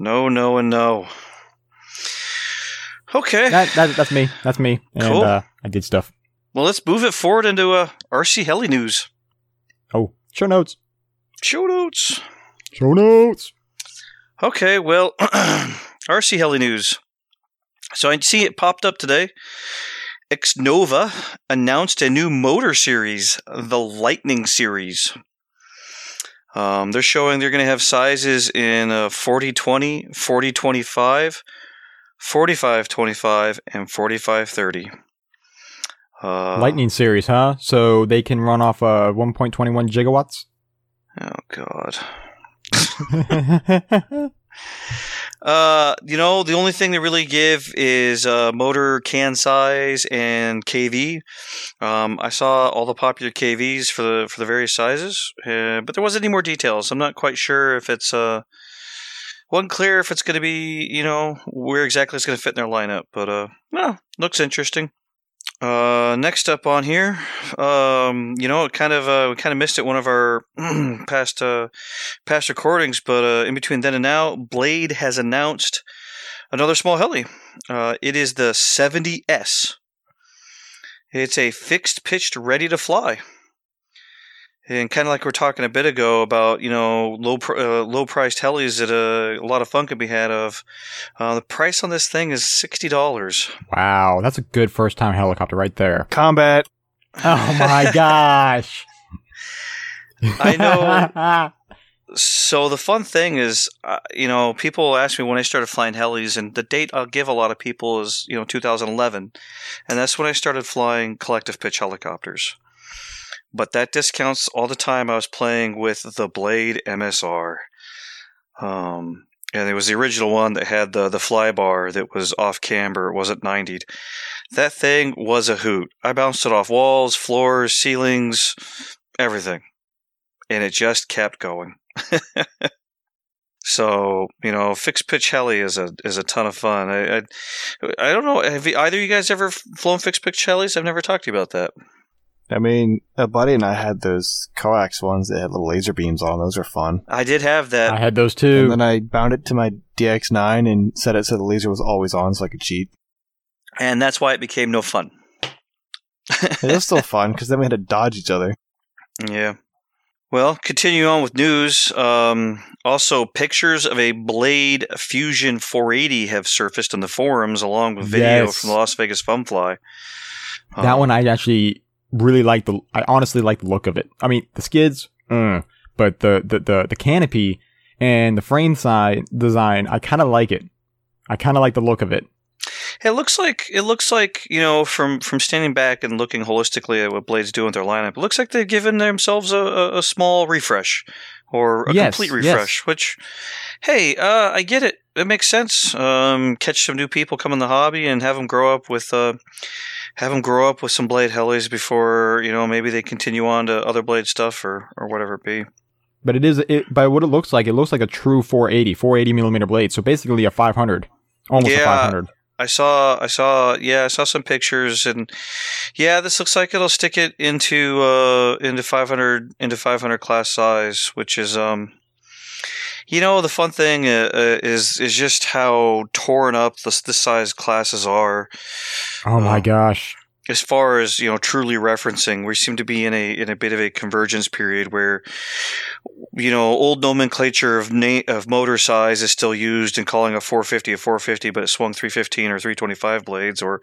no, no, and no. Okay. that, that that's me. That's me. And Cool. uh, I did stuff. well, let's move it forward into uh, RC Heli news. Oh, show notes. Show notes. Show notes. Okay, well, RC Heli news. So I see it popped up today. Xnova announced a new motor series, the Lightning series. Um, they're showing they're going to have sizes in uh, 4020, 4025, 4525, and 4530. Uh, Lightning series, huh? So they can run off uh 1.21 gigawatts. Oh, God. Uh, you know, the only thing they really give is uh, motor can size and KV. Um, I saw all the popular KVs for the for the various sizes, uh, but there wasn't any more details. I'm not quite sure if it's uh wasn't clear if it's going to be you know where exactly it's going to fit in their lineup. But uh, well, looks interesting. Uh, next up on here, um, you know, kind of uh, we kind of missed it one of our past uh, past recordings, but uh, in between then and now, Blade has announced another small heli. Uh, it is the 70S. It's a fixed pitched, ready to fly. And kind of like we are talking a bit ago about, you know, low pr- uh, low priced helis that uh, a lot of fun can be had of. Uh, the price on this thing is sixty dollars. Wow, that's a good first time helicopter right there. Combat. Oh my gosh. I know. So the fun thing is, uh, you know, people ask me when I started flying helis, and the date I'll give a lot of people is, you know, 2011, and that's when I started flying collective pitch helicopters. But that discounts all the time I was playing with the Blade MSR. Um, and it was the original one that had the the fly bar that was off camber. It wasn't 90'd. That thing was a hoot. I bounced it off walls, floors, ceilings, everything, and it just kept going. so you know, fixed pitch heli is a is a ton of fun. I I, I don't know. Have you, either of you guys ever flown fixed pitch helis? I've never talked to you about that. I mean, a buddy and I had those coax ones that had little laser beams on. Those are fun. I did have that. I had those too. And then I bound it to my DX9 and set it so the laser was always on so I could cheat. and that's why it became no fun. It was still fun because then we had to dodge each other. Yeah. Well, continue on with news. Um, also, pictures of a Blade Fusion 480 have surfaced on the forums, along with video Yes. from the Las Vegas Fun Fly. that Um, one I actually really like the I honestly like the look of it. I mean, the skids, uh, but the, the the the canopy and the frame side design, I kind of like it. I kind of like the look of it. It looks like it looks like you know from from standing back and looking holistically at what Blade's doing with their lineup. It looks like they've given themselves a, a, small refresh or a Yes, complete yes. refresh. Which, hey, uh, I get it. It makes sense. Um, catch some new people come in the hobby and have them grow up with uh, have them grow up with some Blade helis before you know maybe they continue on to other Blade stuff or or whatever it be. But it is it by what it looks like. It looks like a true 480, 480 millimeter blade. So basically a 500, almost a 500. I saw, I saw, yeah, I saw some pictures, and yeah, this looks like it'll stick it into uh into 500 into 500 class size, which is um, you know, the fun thing uh, uh, is is just how torn up this this size classes are. Oh my Um, gosh. as far as you know truly referencing we seem to be in a in a bit of a convergence period where you know old nomenclature of na- of motor size is still used in calling a 450 a 450 but it swung 315 or 325 blades or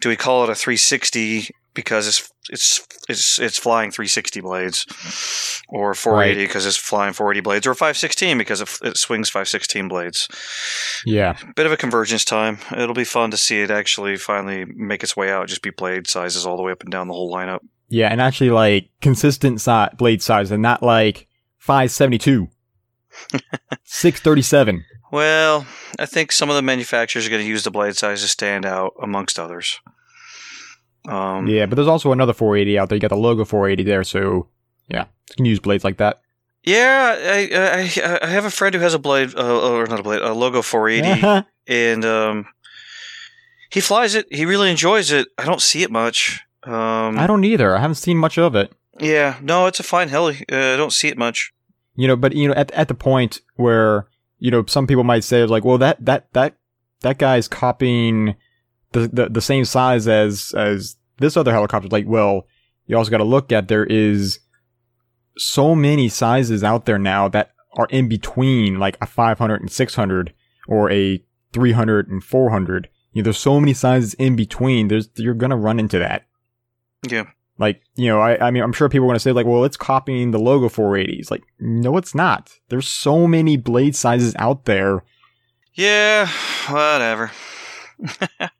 do we call it a 360 because it's it's it's it's flying 360 blades, or 480 because it's flying 480 blades, or 516 because it, it swings 516 blades. Yeah. Bit of a convergence time. It'll be fun to see it actually finally make its way out. Just be blade sizes all the way up and down the whole lineup. Yeah, and actually like consistent si- blade size and not like 572. 637. Well, I think some of the manufacturers are going to use the blade size to stand out amongst others. Um, Yeah, but there's also another 480 out there. You got the logo 480 there, so yeah, you can use blades like that. Yeah, I, I I have a friend who has a blade, uh, or not a blade, a logo 480, and um, he flies it. He really enjoys it. I don't see it much. Um, I don't either. I haven't seen much of it. Yeah, no, it's a fine heli. Uh, I don't see it much. You know, but you know, at at the point where you know some people might say like, well, that that that that guy's copying the the, the same size as as this other helicopter. Like, well, you also got to look at there is so many sizes out there now that are in between like a 500 and 600 or a 300 and 400. You know, there's so many sizes in between. There's you're gonna run into that. Yeah. Like, you know, I, I mean, I'm sure people are going to say, like, well, it's copying the logo 480s. Like, no, it's not. There's so many blade sizes out there. Yeah, whatever.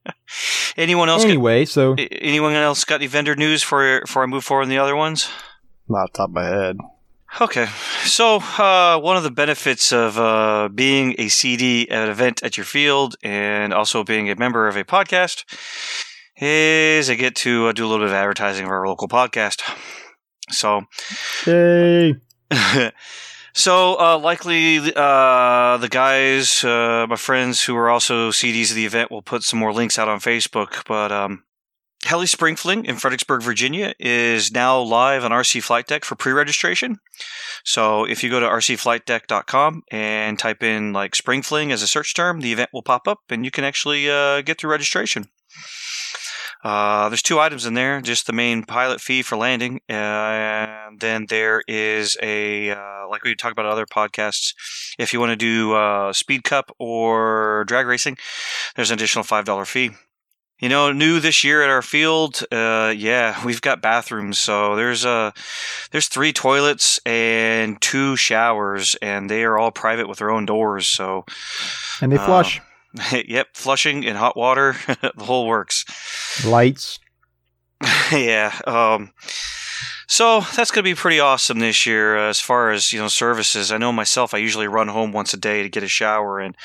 anyone else? Anyway, so anyone else got any vendor news for before I move forward on the other ones? Not off the top of my head. Okay, so uh, one of the benefits of uh, being a CD at an event at your field and also being a member of a podcast is I get to uh, do a little bit of advertising of our local podcast. So, hey, so uh, likely uh, the guys, uh, my friends who are also CDs of the event, will put some more links out on Facebook. But um, Heli Spring Fling in Fredericksburg, Virginia, is now live on RC Flight Deck for pre-registration. So if you go to rcflightdeck.com and type in like Springfling as a search term, the event will pop up, and you can actually uh, get through registration. Uh, there's two items in there, just the main pilot fee for landing, and then there is a uh, like we talked about other podcasts. If you want to do uh, speed cup or drag racing, there's an additional five dollar fee. You know, new this year at our field, uh, yeah, we've got bathrooms. So there's uh, there's three toilets and two showers, and they are all private with their own doors. So and they uh, flush yep, flushing in hot water, the whole works. lights. yeah. Um, so that's going to be pretty awesome this year uh, as far as you know services. I know myself. I usually run home once a day to get a shower, and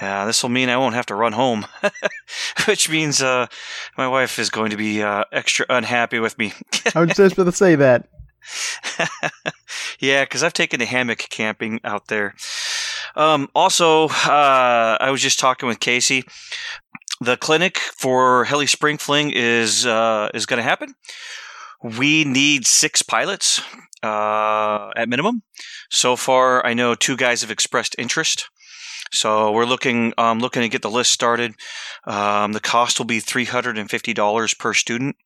uh, this will mean I won't have to run home, which means uh, my wife is going to be uh, extra unhappy with me. I was just going to say that. yeah, because I've taken a hammock camping out there. Um, also, uh, I was just talking with Casey. The clinic for Heli Spring Fling is uh, is going to happen. We need six pilots uh, at minimum. So far, I know two guys have expressed interest. So we're looking um, looking to get the list started. Um, the cost will be three hundred and fifty dollars per student,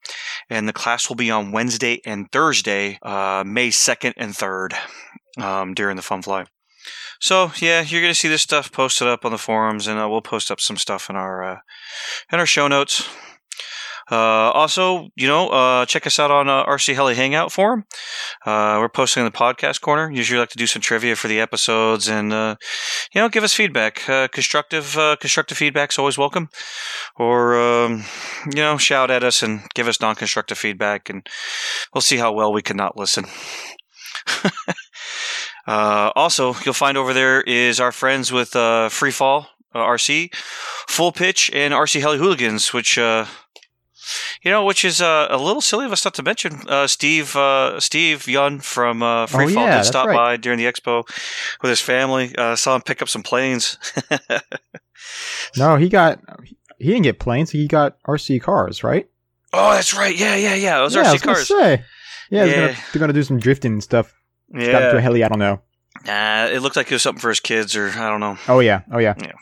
and the class will be on Wednesday and Thursday, uh, May second and third, um, during the Fun Fly. So yeah, you're gonna see this stuff posted up on the forums, and uh, we'll post up some stuff in our uh, in our show notes. Uh, also, you know, uh, check us out on uh, RC Heli Hangout forum. Uh, we're posting in the podcast corner. Usually, like to do some trivia for the episodes, and uh, you know, give us feedback. Uh, constructive, uh, constructive feedback's always welcome. Or um, you know, shout at us and give us non-constructive feedback, and we'll see how well we can not listen. Uh, also, you'll find over there is our friends with uh, Freefall uh, RC, Full Pitch, and RC Heli Hooligans, which uh, you know, which is uh, a little silly of us not to mention. Uh, Steve uh, Steve Yun from uh, Freefall Oh, yeah, did stop right. by during the expo with his family. Uh, saw him pick up some planes. No, he got, he didn't get planes. He got RC cars, right? oh, that's right. Yeah, yeah, yeah. Those yeah, I RC was cars. Say. Yeah, Yeah. They're, gonna, they're gonna do some drifting and stuff. Got to Yeah. a heli. I don't know. Nah, it looked like it was something for his kids, or I don't know. Oh yeah, oh yeah. Yeah.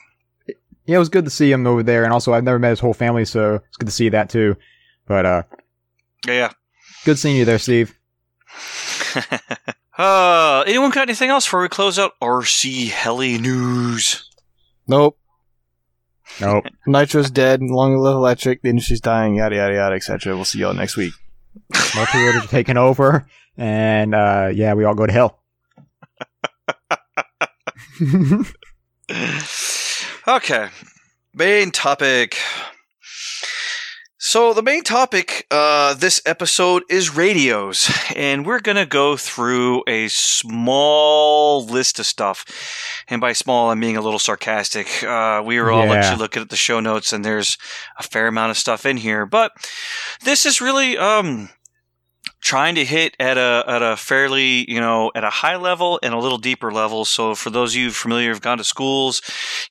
Yeah, it was good to see him over there, and also I've never met his whole family, so it's good to see that too. But uh, Yeah. good seeing you there, Steve. uh, anyone got anything else before we close out RC Heli news? Nope. Nope. Nitro's dead. Long live electric. The industry's dying. Yada yada yada, etc. We'll see y'all next week. Multi-rotators taking over, and uh, yeah, we all go to hell. okay. Main topic. So the main topic uh, this episode is radios, and we're gonna go through a small list of stuff. And by small, I'm being a little sarcastic. Uh, we were all Yeah. actually looking at the show notes, and there's a fair amount of stuff in here. But this is really um, trying to hit at a at a fairly you know at a high level and a little deeper level. So for those of you familiar who've gone to schools,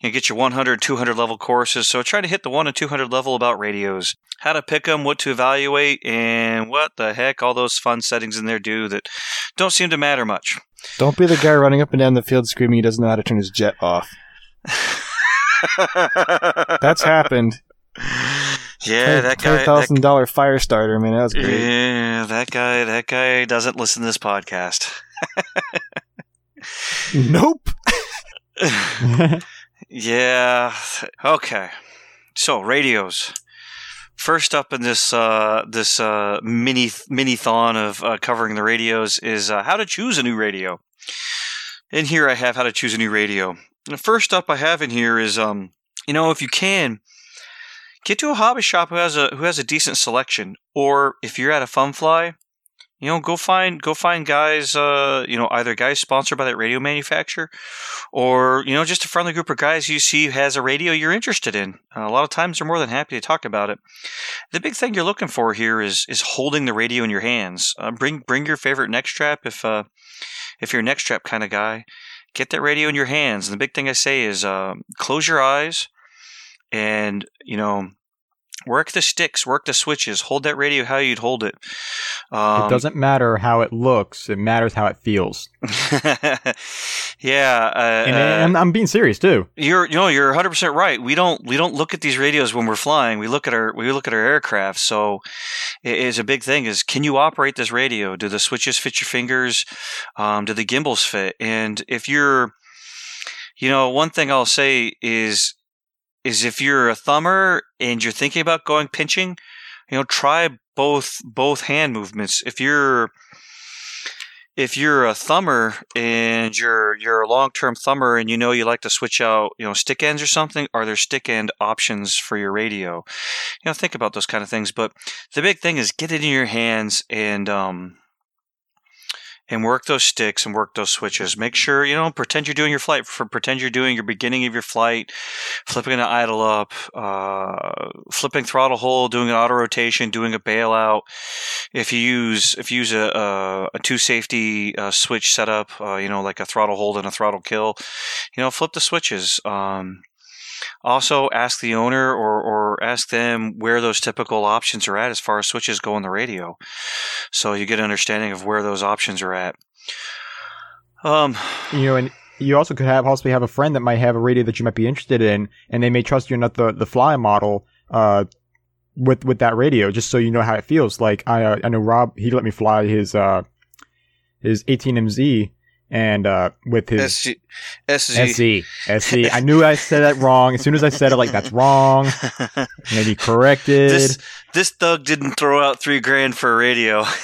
you get your 100, 200 level courses. So try to hit the one and 200 level about radios, how to pick them, what to evaluate, and what the heck all those fun settings in there do that don't seem to matter much. Don't be the guy running up and down the field screaming he doesn't know how to turn his jet off. That's happened. Yeah, that guy. Thousand dollar fire starter, man. That was great. yeah, that guy. That guy doesn't listen to this podcast. Nope. Yeah. Okay. So radios. First up in this uh, this uh, mini mini thon of uh, covering the radios is uh, how to choose a new radio. In here, I have how to choose a new radio. And the first up I have in here is um, you know, if you can, get to a hobby shop who has a who has a decent selection, or if you're at a fun fly, you know, go find go find guys, uh, you know, either guys sponsored by that radio manufacturer, or you know, just a friendly group of guys you see has a radio you're interested in. Uh, a lot of times they're more than happy to talk about it. The big thing you're looking for here is is holding the radio in your hands. Uh, bring bring your favorite neck strap if uh, if you're a neck strap kind of guy. Get that radio in your hands. And the big thing I say is uh, close your eyes and you know work the sticks, work the switches, hold that radio how you'd hold it. Um, it doesn't matter how it looks; it matters how it feels. yeah, uh, And, uh, and I'm being serious too. you're you know you're 100 percent right. We don't we don't look at these radios when we're flying. We look at our we look at our aircraft. So it is a big thing. Is can you operate this radio? Do the switches fit your fingers? Um, do the gimbals fit? And if you're, you know, one thing I'll say is is if you're a thumber and you're thinking about going pinching, you know, try both both hand movements. If you're if you're a thumber and you're you're a long term thumber and you know you like to switch out you know stick ends or something, are there stick end options for your radio? You know, think about those kind of things. But the big thing is get it in your hands and um and work those sticks and work those switches. Make sure you know pretend you're doing your flight. For pretend you're doing your beginning of your flight, flipping an idle up, uh, flipping throttle hold, doing an auto rotation, doing a bailout. If you use if you use a a, a two safety uh, switch setup, uh, you know like a throttle hold and a throttle kill, you know flip the switches. Um, also, ask the owner or, or ask them where those typical options are at as far as switches go on the radio. So you get an understanding of where those options are at. Um, You know, and you also could have possibly have a friend that might have a radio that you might be interested in, and they may trust you enough the the fly model uh with with that radio, just so you know how it feels. Like I uh, I know Rob he let me fly his uh his 18MZ and uh with his SG, SG. SC SC. I knew I said that wrong. As soon as I said it, like that's wrong. He corrected. this this thug didn't throw out three grand for a radio.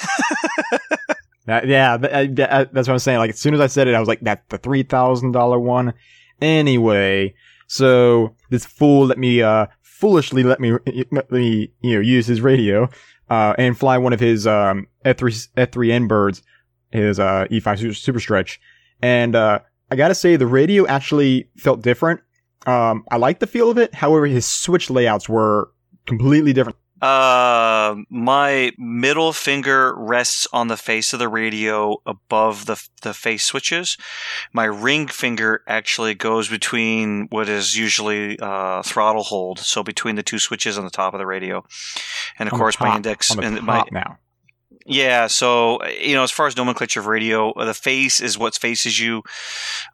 That, yeah, uh, th- uh, that's what I'm saying. Like as soon as I said it, I was like, "That's the three thousand dollar one." Anyway, so this fool let me uh foolishly let me let me you know use his radio uh and fly one of his um F3 F3N birds, his uh E5 super, super stretch, and uh I gotta say the radio actually felt different. Um, I like the feel of it. However, his switch layouts were completely different. Uh, my middle finger rests on the face of the radio above the the face switches. My ring finger actually goes between what is usually uh, throttle hold, so between the two switches on the top of the radio, and of on course my index and top my now. Yeah, so you know, as far as nomenclature of radio, the face is what faces you.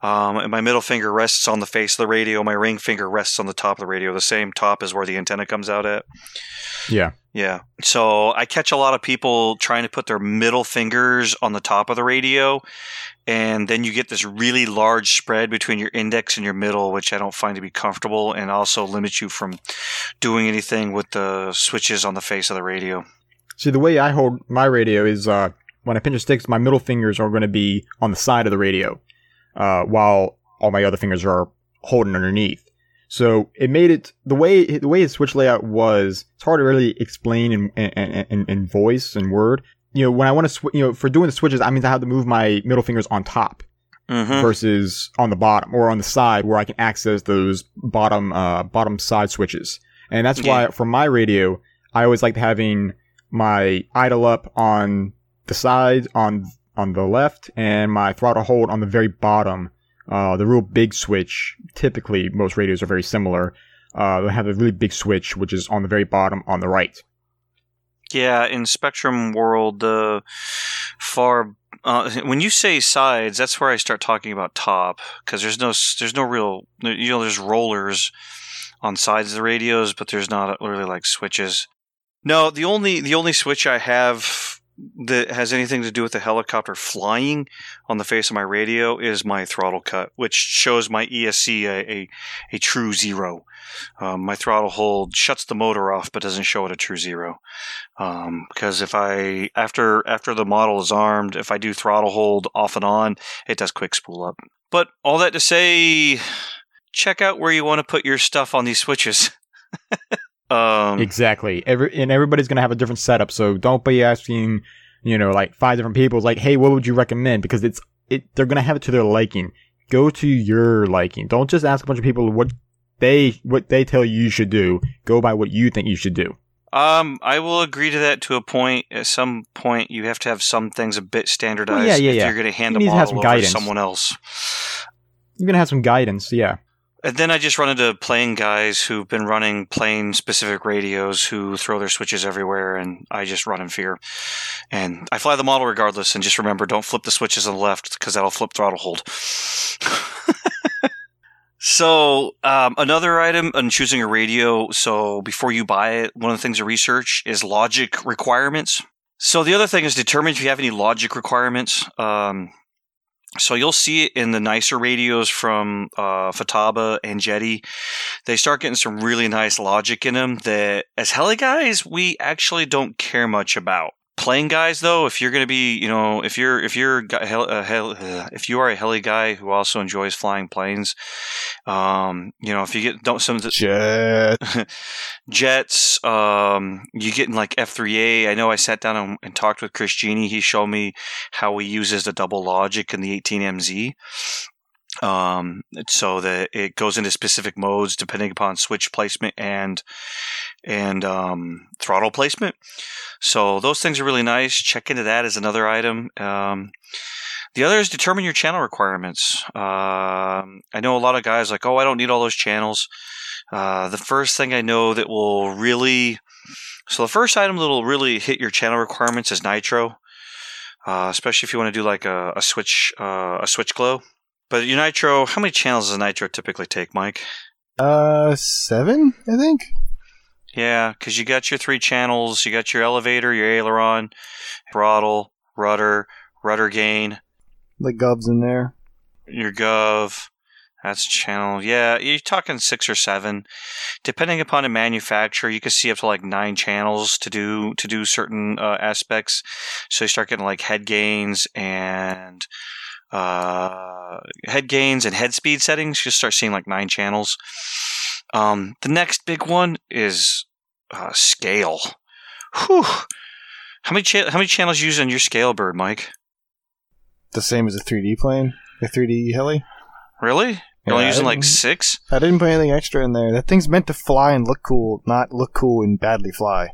Um, and my middle finger rests on the face of the radio. My ring finger rests on the top of the radio. The same top is where the antenna comes out at. Yeah. Yeah. So I catch a lot of people trying to put their middle fingers on the top of the radio, and then you get this really large spread between your index and your middle, which I don't find to be comfortable, and also limits you from doing anything with the switches on the face of the radio. See, the way I hold my radio is uh, when I pinch the sticks, my middle fingers are going to be on the side of the radio, uh, while all my other fingers are holding underneath. So it made it the way the way the switch layout was. It's hard to really explain in in, in, in voice and word. You know, when I want to, sw- you know, for doing the switches, I mean I have to move my middle fingers on top Mm-hmm. versus on the bottom or on the side where I can access those bottom uh, bottom side switches. And that's why for my radio, I always liked having my idle up on the side on on the left and my throttle hold on the very bottom. Uh, the real big switch. Typically, most radios are very similar. Uh, they have a really big switch, which is on the very bottom on the right. Yeah, in Spektrum World, the far uh, when you say sides, that's where I start talking about top because there's no there's no real you know there's rollers on sides of the radios, but there's not really like switches. No, the only the only switch I have that has anything to do with the helicopter flying on the face of my radio is my throttle cut, which shows my ESC a a, a true zero. Um, my throttle hold shuts the motor off, but doesn't show it a true zero. Um, because if I after after the model is armed, if I do throttle hold off and on, it does quick spool up. But all that to say, check out where you want to put your stuff on these switches. um, Exactly. Every and everybody's gonna have a different setup, so don't be asking, you know, like five different people. Like, hey, what would you recommend? Because it's it. They're gonna have it to their liking. Go to your liking. Don't just ask a bunch of people what they what they tell you you should do. Go by what you think you should do. Um, I will agree to that to a point. At some point, you have to have some things a bit standardized. Well, yeah, yeah, if yeah. You're going to hand You a need to have some over guidance. someone else. You're gonna have some guidance. Yeah. And then I just run into plane guys who've been running plane specific radios who throw their switches everywhere, and I just run in fear. And I fly the model regardless, and just remember don't flip the switches on the left because that'll flip throttle hold. so, um, another item on choosing a radio. So, before you buy it, one of the things to research is logic requirements. So, the other thing is determine if you have any logic requirements. Um, so you'll see it in the nicer radios from uh, Futaba and Jeti. They start getting some really nice logic in them that, as heli guys, we actually don't care much about. Plane guys, though, if you're going to be, you know, if you're if you're a hel- uh, if you are a heli guy who also enjoys flying planes, um, you know, if you get don't some of the, Jet. jets. Um, you get in like F3A. I know I sat down and, and talked with Chris Genie. He showed me how he uses the double logic in the 18MZ. Um, so that it goes into specific modes depending upon switch placement and and um, throttle placement. So those things are really nice. Check into that as another item. Um, the other is determine your channel requirements. Um, I know a lot of guys like, oh, I don't need all those channels. Uh, the first thing I know that will really, so the first item that will really hit your channel requirements is nitro, uh, especially if you want to do like a, a switch, uh, a switch glow. But your nitro, how many channels does nitro typically take, Mike? Uh, seven, I think. Yeah, because you got your three channels. You got your elevator, your aileron, throttle, rudder, rudder gain, The gubs in there. your gov. That's channel. Yeah, you're talking six or seven, depending upon the manufacturer. You can see up to like nine channels to do to do certain uh, aspects. So you start getting like head gains and uh, head gains and head speed settings. You start seeing like nine channels. Um, the next big one is uh, scale. Whew. How many cha- how many channels you use on your scale bird, Mike? The same as a 3D plane. a 3D heli. Really? You're only Yeah, using like six? I didn't put anything extra in there. That thing's meant to fly and look cool, not look cool and badly fly.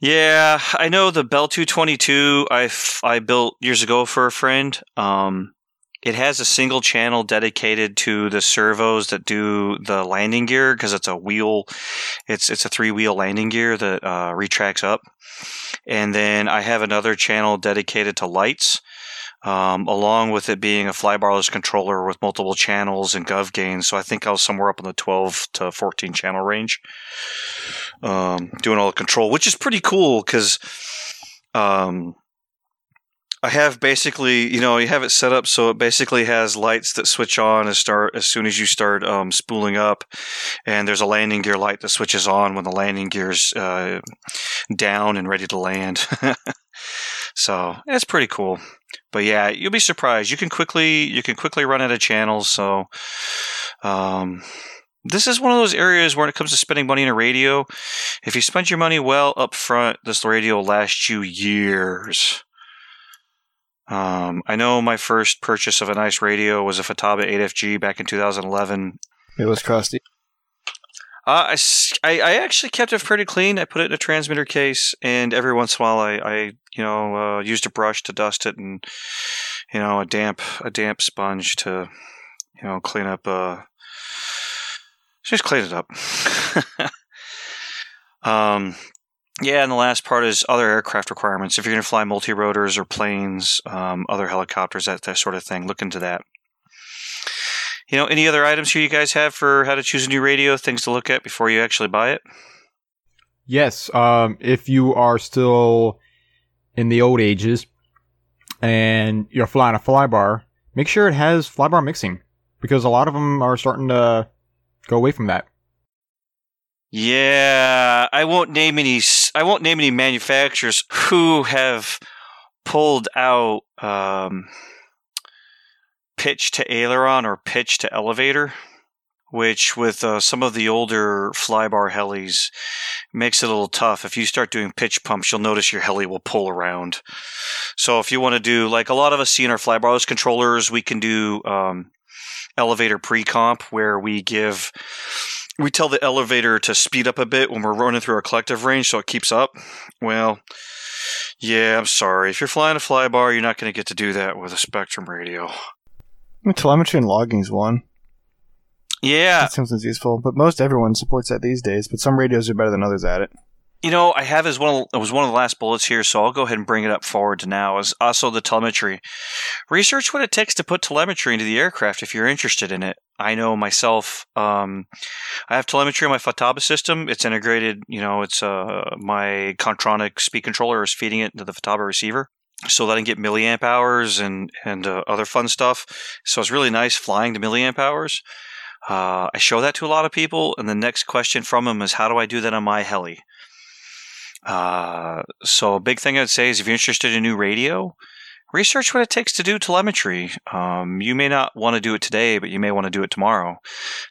Yeah, I know the Bell 222 I, f- I built years ago for a friend. Um, it has a single channel dedicated to the servos that do the landing gear because it's a wheel. It's it's a three wheel landing gear that uh, retracts up, and then I have another channel dedicated to lights. Um, along with it being a flybarless controller with multiple channels and gov gains, so I think I was somewhere up in the 12 to 14 channel range um, doing all the control, which is pretty cool because um, I have basically, you know, you have it set up so it basically has lights that switch on as start as soon as you start um, spooling up, and there's a landing gear light that switches on when the landing gear's uh, down and ready to land. so it's pretty cool. But yeah, you'll be surprised. You can quickly you can quickly run out of channels. So um, this is one of those areas where, when it comes to spending money in a radio, if you spend your money well up front, this radio will last you years. Um, I know my first purchase of a nice radio was a Futaba 8FG back in 2011. It was crusty. Uh, I, I- I actually kept it pretty clean. I put it in a transmitter case, and every once in a while, I, I you know uh, used a brush to dust it, and you know a damp a damp sponge to you know clean up. Uh, just clean it up. um, yeah, and the last part is other aircraft requirements. If you're going to fly multi rotors or planes, um, other helicopters, that, that sort of thing, look into that. You know, any other items here you guys have for how to choose a new radio, things to look at before you actually buy it? Yes, um, if you are still in the old ages and you're flying a flybar, make sure it has flybar mixing because a lot of them are starting to go away from that. Yeah, I won't name any. I won't name any manufacturers who have pulled out um, pitch to aileron or pitch to elevator, which with uh, some of the older flybar helis makes it a little tough. If you start doing pitch pumps, you'll notice your heli will pull around. So if you want to do like a lot of us see in our flybarless controllers, we can do um, elevator pre-comp where we give we tell the elevator to speed up a bit when we're running through our collective range so it keeps up. Well, yeah, I'm sorry. If you're flying a flybar, you're not going to get to do that with a Spektrum radio. I mean, telemetry and logging is one. Yeah, That seems useful, but most everyone supports that these days. But some radios are better than others at it. You know, I have as one. Of, it was one of the last bullets here, so I'll go ahead and bring it up forward to now. Is also the telemetry. Research what it takes to put telemetry into the aircraft if you're interested in it. I know myself. Um, I have telemetry on my Futaba system. It's integrated. You know, it's uh, my Kontronik speed controller is feeding it into the Futaba receiver. So that I can get milliamp hours and and uh, other fun stuff. So it's really nice flying to milliamp hours. Uh, I show that to a lot of people, and the next question from them is, "How do I do that on my heli?" Uh, so a big thing I'd say is if you're interested in new radio, research what it takes to do telemetry. Um, you may not want to do it today, but you may want to do it tomorrow.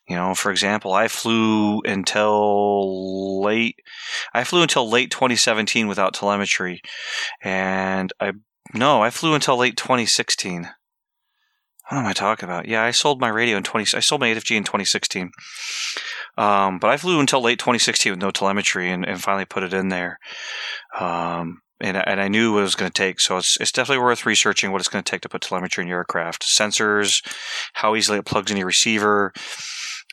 You know, for example, I flew until late. I flew until late 2017 without telemetry, and I no, I flew until late 2016. What am I talking about? Yeah, I sold my radio in 20. I sold my 8FG in 2016. Um, but I flew until late 2016 with no telemetry and, and finally put it in there. Um, and, and I knew what it was going to take. So it's, it's definitely worth researching what it's going to take to put telemetry in your aircraft. Sensors, how easily it plugs in your receiver.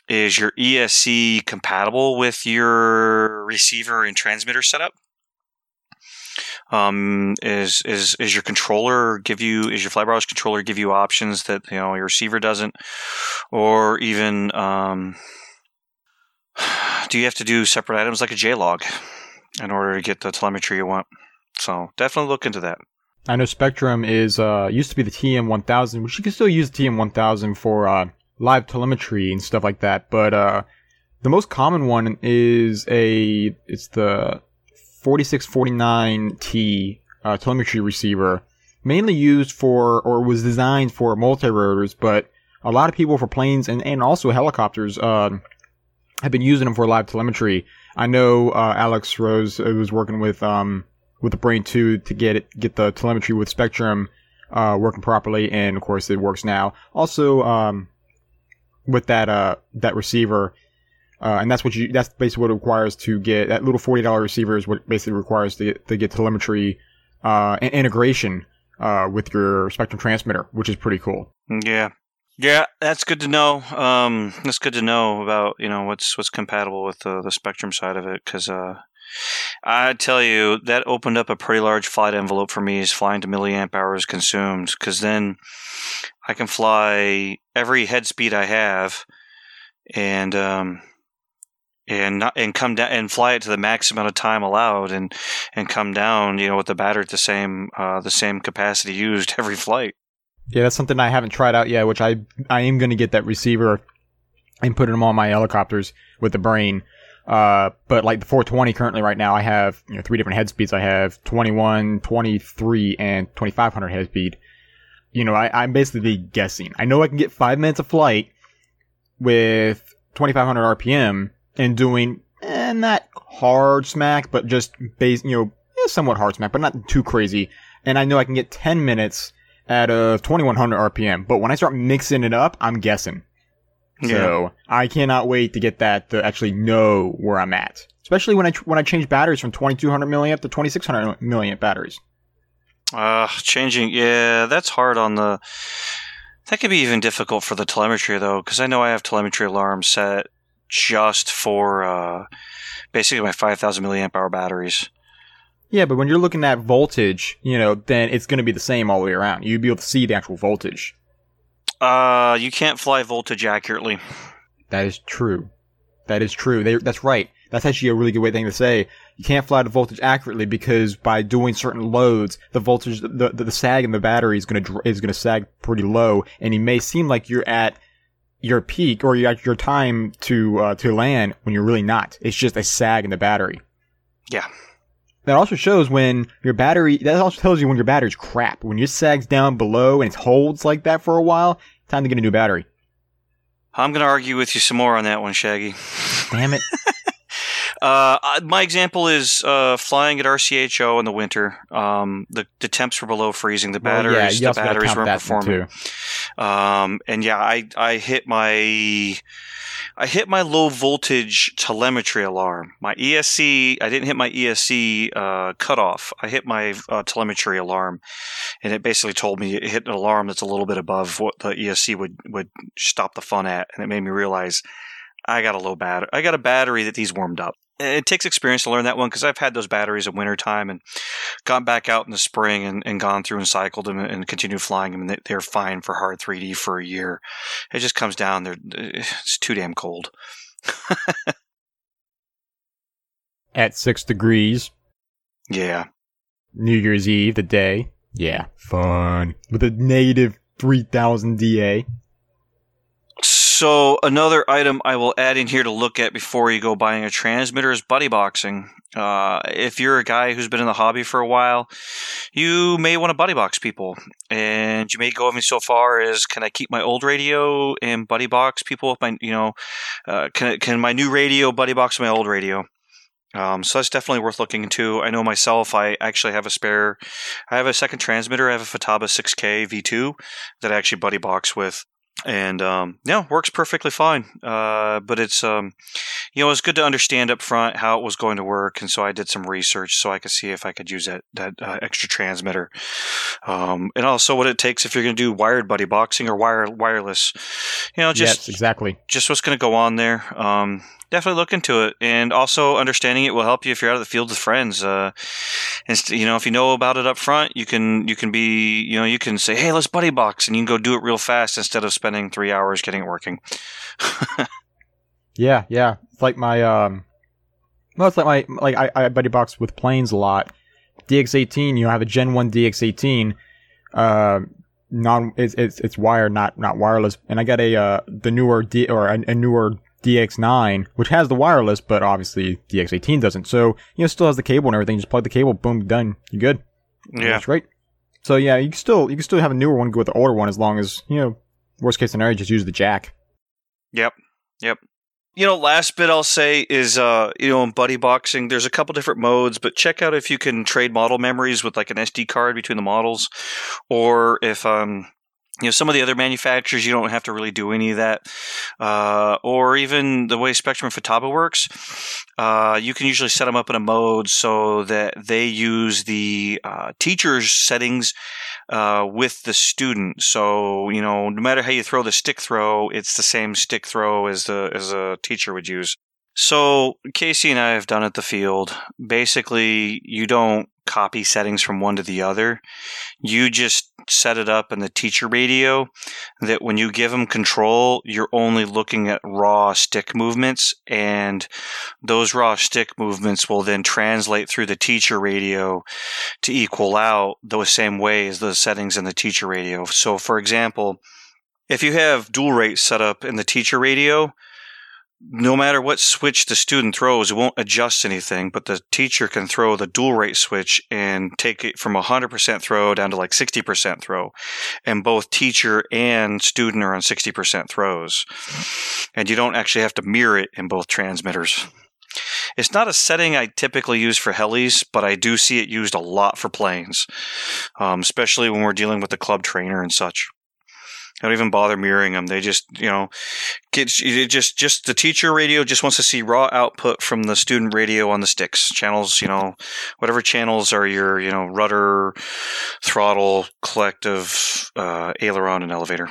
Is your ESC compatible with your receiver and transmitter setup? Um, is is is your controller give you is your flybarless controller give you options that you know your receiver doesn't, or even um, do you have to do separate items like a JLog in order to get the telemetry you want? So definitely look into that. I know Spektrum is uh, used to be the TM1000, which you can still use the TM1000 for uh, live telemetry and stuff like that. But uh, the most common one is a it's the 4649T uh, telemetry receiver, mainly used for or was designed for multi-rotors, but a lot of people for planes and, and also helicopters uh, have been using them for live telemetry. I know uh, Alex Rose uh, was working with um, with the Brain 2 to get it get the telemetry with Spektrum uh, working properly, and of course it works now. Also, um, with that uh, that receiver, uh, and that's what you that's basically what it requires to get that little forty dollar receiver is what basically requires to get, to get telemetry uh, and integration uh, with your Spektrum transmitter, which is pretty cool. Yeah. Yeah, that's good to know. Um, that's good to know about you know what's what's compatible with the, the Spektrum side of it because uh, I tell you that opened up a pretty large flight envelope for me is flying to milliamp hours consumed because then I can fly every head speed I have and um, and not, and come down and fly it to the max amount of time allowed and and come down you know with the battery at the same uh, the same capacity used every flight Yeah, that's something I haven't tried out yet, which I I am going to get that receiver and put them on my helicopters with the brain. Uh, but like the 420 currently right now, I have you know three different head speeds. I have 21, 23, and 2500 head speed. You know, I, I'm basically guessing. I know I can get five minutes of flight with 2500 RPM and doing eh, not hard smack, but just base, you know, eh, somewhat hard smack, but not too crazy. And I know I can get 10 minutes out of 2100 RPM. But when I start mixing it up, I'm guessing. So I cannot wait to get that to actually know where I'm at. Especially when I when I change batteries from 2200 milliamp to 2600 milliamp batteries. Uh, changing, yeah, that's hard on the. That could be even difficult for the telemetry though, because I know I have telemetry alarms set just for uh, basically my 5,000 milliamp hour batteries. Yeah, but when you're looking at voltage, you know, then it's going to be the same all the way around. You'd be able to see the actual voltage. Uh, you can't fly voltage accurately. That is true. That is true. They, that's right. That's actually a really good way thing to say. You can't fly the voltage accurately because by doing certain loads, the voltage, the, the, the sag in the battery is going to is going to sag pretty low, and it may seem like you're at your peak or you're your time to uh, to land when you're really not. It's just a sag in the battery. Yeah. That also shows when your battery. That also tells you when your battery's crap. When your sags down below and it holds like that for a while, time to get a new battery. I'm going to argue with you some more on that one, Shaggy. Damn it. Uh, uh, my example is uh, flying at RCHO in the winter. Um, the, the temps were below freezing. The Well, batteries, yeah, the batteries weren't performing. too. Um, and yeah, I, I hit my I hit my low voltage telemetry alarm. My ESC, I didn't hit my ESC uh, cutoff. I hit my uh, telemetry alarm, and it basically told me it hit an alarm that's a little bit above what the ESC would would stop the fun at, and it made me realize I got a low battery. I got a battery that these warmed up. It takes experience to learn that one because I've had those batteries in wintertime and gone back out in the spring and, and gone through and cycled them and, and continued flying them. And they, they're fine for hard 3D for a year. It just comes down. They're, it's too damn cold. At six degrees, Yeah. New Year's Eve, the day. Yeah, fun. With a negative 3000 DA. So another item I will add in here to look at before you go buying a transmitter is buddy boxing. Uh, if you're a guy who's been in the hobby for a while, you may want to buddy box people, and you may go even so far as, "Can I keep my old radio and buddy box people with my, you know, uh, can can my new radio buddy box my old radio?" Um, so that's definitely worth looking into. I know myself, I actually have a spare. I have a second transmitter. I have a Futaba 6K V2 that I actually buddy box with and um, yeah, works perfectly fine. Uh, but it's um, you know, it's good to understand up front how it was going to work, and so I did some research so I could see if I could use that that uh, extra transmitter, um, and also what it takes if you're going to do wired buddy boxing or wire wireless. You know, just yes, exactly. just what's going to go on there. Definitely look into it, and also understanding it will help you if you're out of the field with friends. Uh, and you know, if you know about it up front, you can you can be you know you can say, hey, let's buddy box, and you can go do it real fast instead of spending three hours getting it working. Yeah, yeah. It's like my um well it's like my like I, I buddy box with planes a lot. DX eighteen, you know, I have a Gen one DX eighteen. Uh non it's it's it's wired, not not wireless. And I got a uh the newer D or a, a newer DX nine, which has the wireless, but obviously DX eighteen doesn't. So, you know, still has the cable and everything, just plug the cable, boom, done. You good. Yeah. That's great. So yeah, you can still you can still have a newer one go with the older one as long as, you know, worst case scenario, just use the jack. Yep. Yep. You know, last bit I'll say is, uh, you know, in buddy boxing, there's a couple different modes, but check out if you can trade model memories with like an SD card between the models, or if, um, you know, some of the other manufacturers, you don't have to really do any of that, uh, or even the way Spektrum Futaba works, uh, you can usually set them up in a mode so that they use the uh, teacher's settings uh, with the student. So you know, no matter how you throw the stick throw, it's the same stick throw as the as a teacher would use. So Casey and I have done at the field. Basically, you don't copy settings from one to the other. You just set it up in the teacher radio that when you give them control, you're only looking at raw stick movements, and those raw stick movements will then translate through the teacher radio to equal out the same way as the settings in the teacher radio. So, for example, if you have dual rate set up in the teacher radio, no matter what switch the student throws, it won't adjust anything, but the teacher can throw the dual rate switch and take it from 100% throw down to like 60% throw. And both teacher and student are on 60% throws. And you don't actually have to mirror it in both transmitters. It's not a setting I typically use for helis, but I do see it used a lot for planes, um, especially when we're dealing with the club trainer and such. I don't even bother mirroring them. They just, you know, get just just the teacher radio just wants to see raw output from the student radio on the sticks channels. You know, whatever channels are your, you know, rudder, throttle, collective, uh, aileron, and elevator.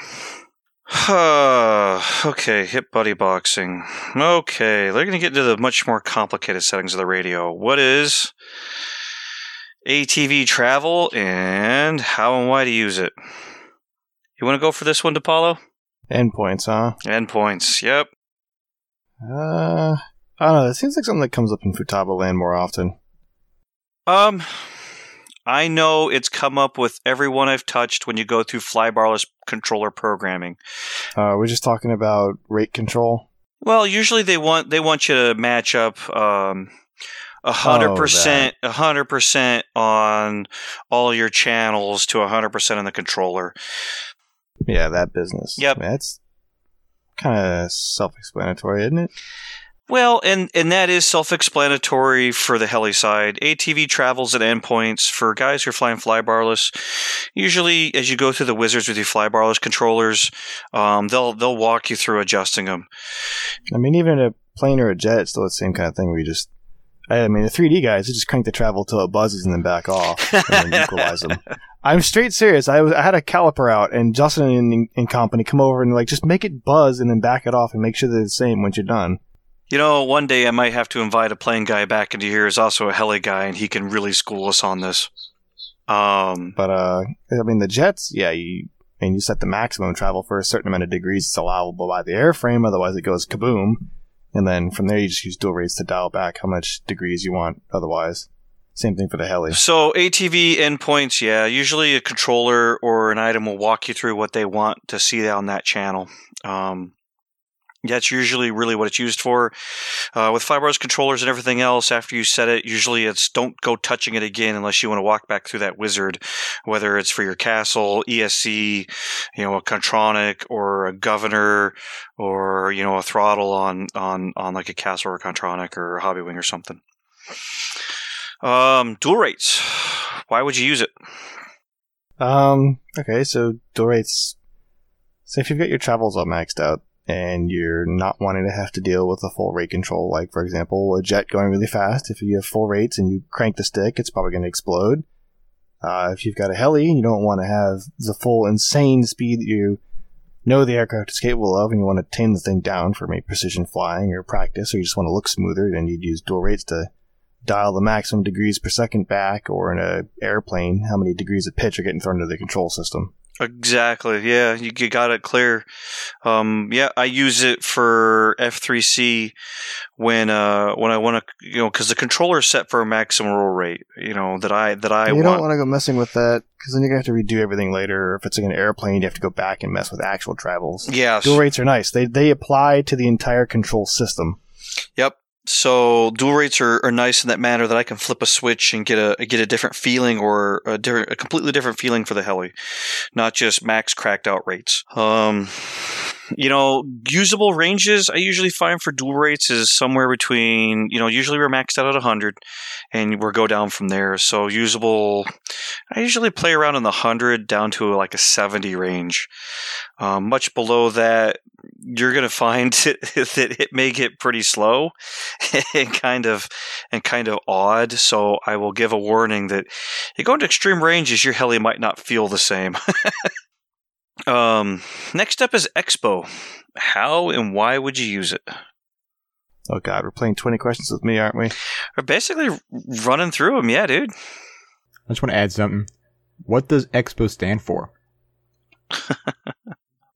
okay, hip buddy boxing. Okay, they're going to get into the much more complicated settings of the radio. What is ATV travel and how and why to use it? You want to go for this one, DePaulo? Endpoints, huh? Endpoints, yep. Uh, I don't know. It seems like something that comes up in Futaba Land more often. Um, I know it's come up with everyone I've touched when you go through Flybarless controller programming. Uh, we're just talking about rate control. Well, usually they want they want you to match up um, a hundred percent, a hundred percent on all your channels to a hundred percent on the controller. Yeah, that business. Yep. That's kind of self-explanatory, isn't it? Well, and and that is self-explanatory for the heli side. ATV travels at endpoints for guys who are flying flybarless. Usually, as you go through the wizards with your flybarless controllers, um, they'll they'll walk you through adjusting them. I mean, even a plane or a jet, it's still the same kind of thing where you just. I mean, the 3D guys, they just crank the travel till it buzzes and then back off and then equalize them. I'm straight serious. I was I had a caliper out, and Justin and, and company come over and like just make it buzz and then back it off and make sure they're the same once you're done. You know, one day I might have to invite a plane guy back into here. Is also a heli guy, and he can really school us on this. Um, But uh, I mean, the jets, yeah, you and you set the maximum travel for a certain amount of degrees it's allowable by the airframe. Otherwise, it goes kaboom, and then from there you just use dual rates to dial back how much degrees you want. Otherwise, same thing for the heli. So ATV endpoints, yeah, usually a controller or an item will walk you through what they want to see on that channel. Um, that's usually really what it's used for. Uh, with Flybarless controllers and everything else, after you set it, usually it's don't go touching it again unless you want to walk back through that wizard, whether it's for your castle, ESC, you know, a Kontronik or a governor or, you know, a throttle on, on, on like a castle or a Kontronik or a Hobby Wing or something. Um, dual rates. Why would you use it? Um. Okay. So dual rates. So if you've got your travels all maxed out and you're not wanting to have to deal with a full rate control, like for example a jet going really fast, if you have full rates and you crank the stick, it's probably going to explode. Uh, if you've got a heli and you don't want to have the full insane speed that you know the aircraft is capable of, and you want to tame the thing down for maybe precision flying or practice, or you just want to look smoother, then you'd use dual rates to dial the maximum degrees per second back, or in an airplane, how many degrees of pitch are getting thrown into the control system. Exactly. Yeah, you, you got it clear. Um, yeah, I use it for F3C when uh, when I want to, you know, because the controller is set for a maximum roll rate. You know that I that I you want. don't want to go messing with that because then you're gonna have to redo everything later. If it's like an airplane, you have to go back and mess with actual travels. yeah. Dual rates are nice. They they apply to the entire control system. Yep. So dual rates are, are nice in that manner that I can flip a switch and get a get a different feeling or a different a completely different feeling for the heli, not just max cracked out rates. Um, you know, usable ranges I usually find for dual rates is somewhere between you know usually we're maxed out at 100, and we'll go down from there. So usable, I usually play around in the 100 down to like a 70 range. Um, much below that, you're going to find that it may get pretty slow and kind of and kind of odd. So I will give a warning that you go into extreme ranges, your heli might not feel the same. um, next up is Expo. How and why would you use it? Oh god, we're playing twenty questions with me, aren't we? We're basically running through them, yeah, dude. I just want to add something. What does Expo stand for?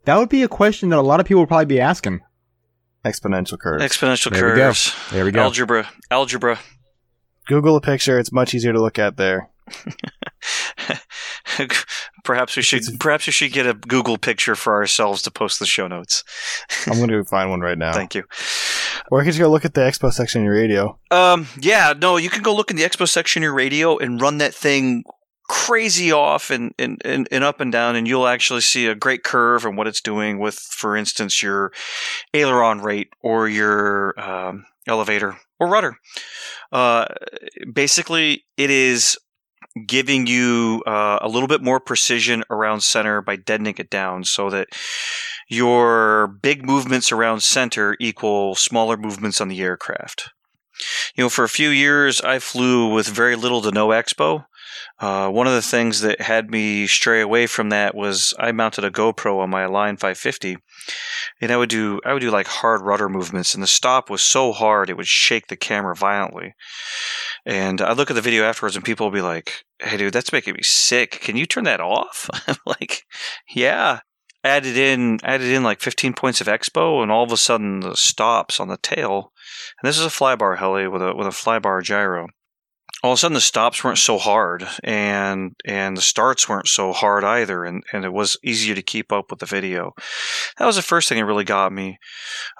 that would be a question that a lot of people would probably be asking. Exponential curve. Exponential There we curves. There we go. Algebra. Algebra. Google a picture. It's much easier to look at there. perhaps we should perhaps we should get a Google picture for ourselves to post the show notes. I'm going to find one right now. Thank you. Or you could go look at the expo section in your radio. Um, yeah, no, you can go look in the expo section of your radio and run that thing crazy off and, and, and, and up and down, and you'll actually see a great curve and what it's doing with, for instance, your aileron rate or your um, elevator or rudder. Uh, basically, it is giving you uh, a little bit more precision around center by deadening it down so that your big movements around center equal smaller movements on the aircraft. You know, for a few years, I flew with very little to no expo. Uh, one of the things that had me stray away from that was I mounted a GoPro on my Line 550, and I would do I would do like hard rudder movements, and the stop was so hard it would shake the camera violently. And I look at the video afterwards, and people will be like, "Hey, dude, that's making me sick. Can you turn that off?" I'm like, "Yeah." Added in added in like 15 points of expo, and all of a sudden the stops on the tail. And this is a flybar heli with a with a flybar gyro all of a sudden the stops weren't so hard and and the starts weren't so hard either and, and it was easier to keep up with the video that was the first thing that really got me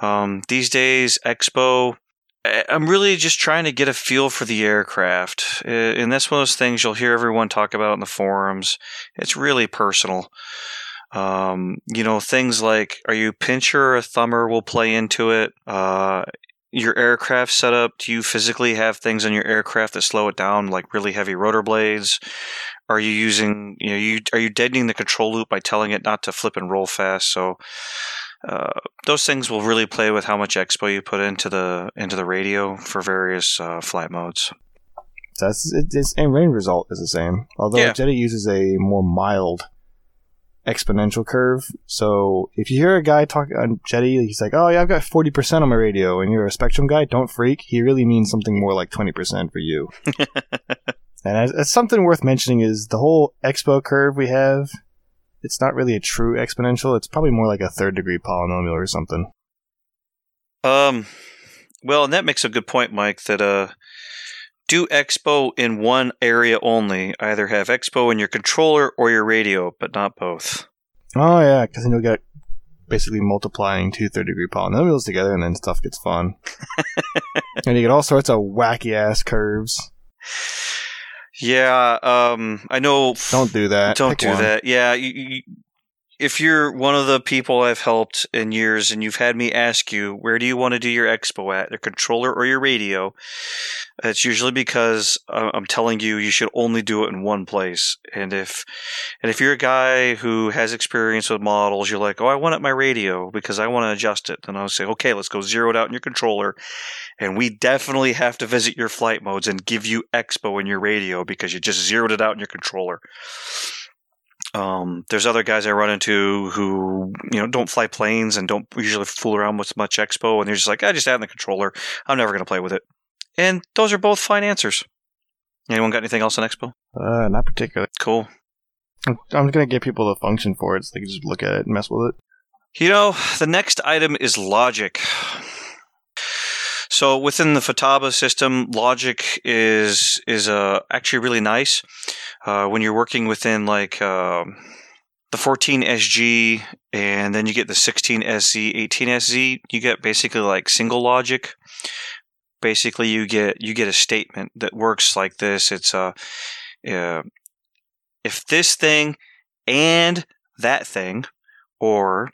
um, these days expo i'm really just trying to get a feel for the aircraft and that's one of those things you'll hear everyone talk about in the forums it's really personal um, you know things like are you pincher or a thumber will play into it uh, your aircraft setup? Do you physically have things on your aircraft that slow it down, like really heavy rotor blades? Are you using, you know, you are you deadening the control loop by telling it not to flip and roll fast? So uh, those things will really play with how much expo you put into the into the radio for various uh, flight modes. That's it, it's and range result is the same. Although Yeah. Jeti uses a more mild exponential curve. So if you hear a guy talk on Jeti, he's like, "Oh yeah, I've got forty percent on my radio," and you're a Spektrum guy, don't freak. He really means something more like twenty percent for you. and as something worth mentioning is the whole expo curve we have. It's not really a true exponential. It's probably more like a third degree polynomial or something. Um, well, and that makes a good point, Mike. That uh, do expo in one area only. Either have expo in your controller or your radio, but not both. Oh yeah, because then you'll get basically multiplying two third degree polynomials together, and then stuff gets fun. and you get all sorts of wacky ass curves. Yeah, um, I know. Don't do that. Don't Pick do one. that. Yeah, you, you, if you're one of the people I've helped in years, and you've had me ask you where do you want to do your expo at, your controller or your radio, it's usually because uh, I'm telling you you should only do it in one place. And if and if you're a guy who has experience with models, you're like, oh, I want it my radio because I want to adjust it. Then I'll say, okay, let's go zero it out in your controller, and we definitely have to visit your flight modes and give you expo in your radio because you just zeroed it out in your controller. Um, there's other guys I run into who you know don't fly planes and don't usually fool around with much expo, and they're just like, I just add in the controller. I'm never going to play with it. And those are both fine answers. Anyone got anything else on expo? Uh, not particularly. Cool. I'm, I'm gonna give people the function for it, so they can just look at it and mess with it. You know, the next item is logic. So within the Futaba system, logic is is uh, actually really nice uh, when you're working within like um the 14 SG, and then you get the 16 SZ, 18 SZ. You get basically like single logic. Basically, you get you get a statement that works like this. It's uh, uh if this thing and that thing, or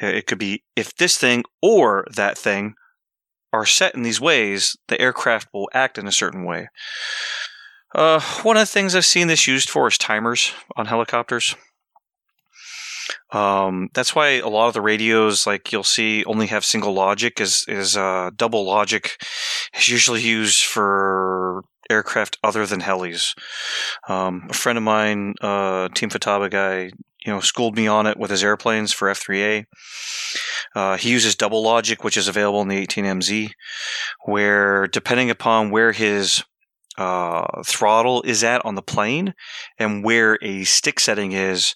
uh, it could be if this thing or that thing are set in these ways, the aircraft will act in a certain way. Uh, one of the things I've seen this used for is timers on helicopters. Um, that's why a lot of the radios, like you'll see, only have single logic. Is is uh, double logic is usually used for aircraft other than helis. Um, a friend of mine, uh, Team Futaba guy, you know, schooled me on it with his airplanes for F3A. Uh, he uses double logic, which is available in the 18MZ, where depending upon where his uh, throttle is at on the plane and where a stick setting is,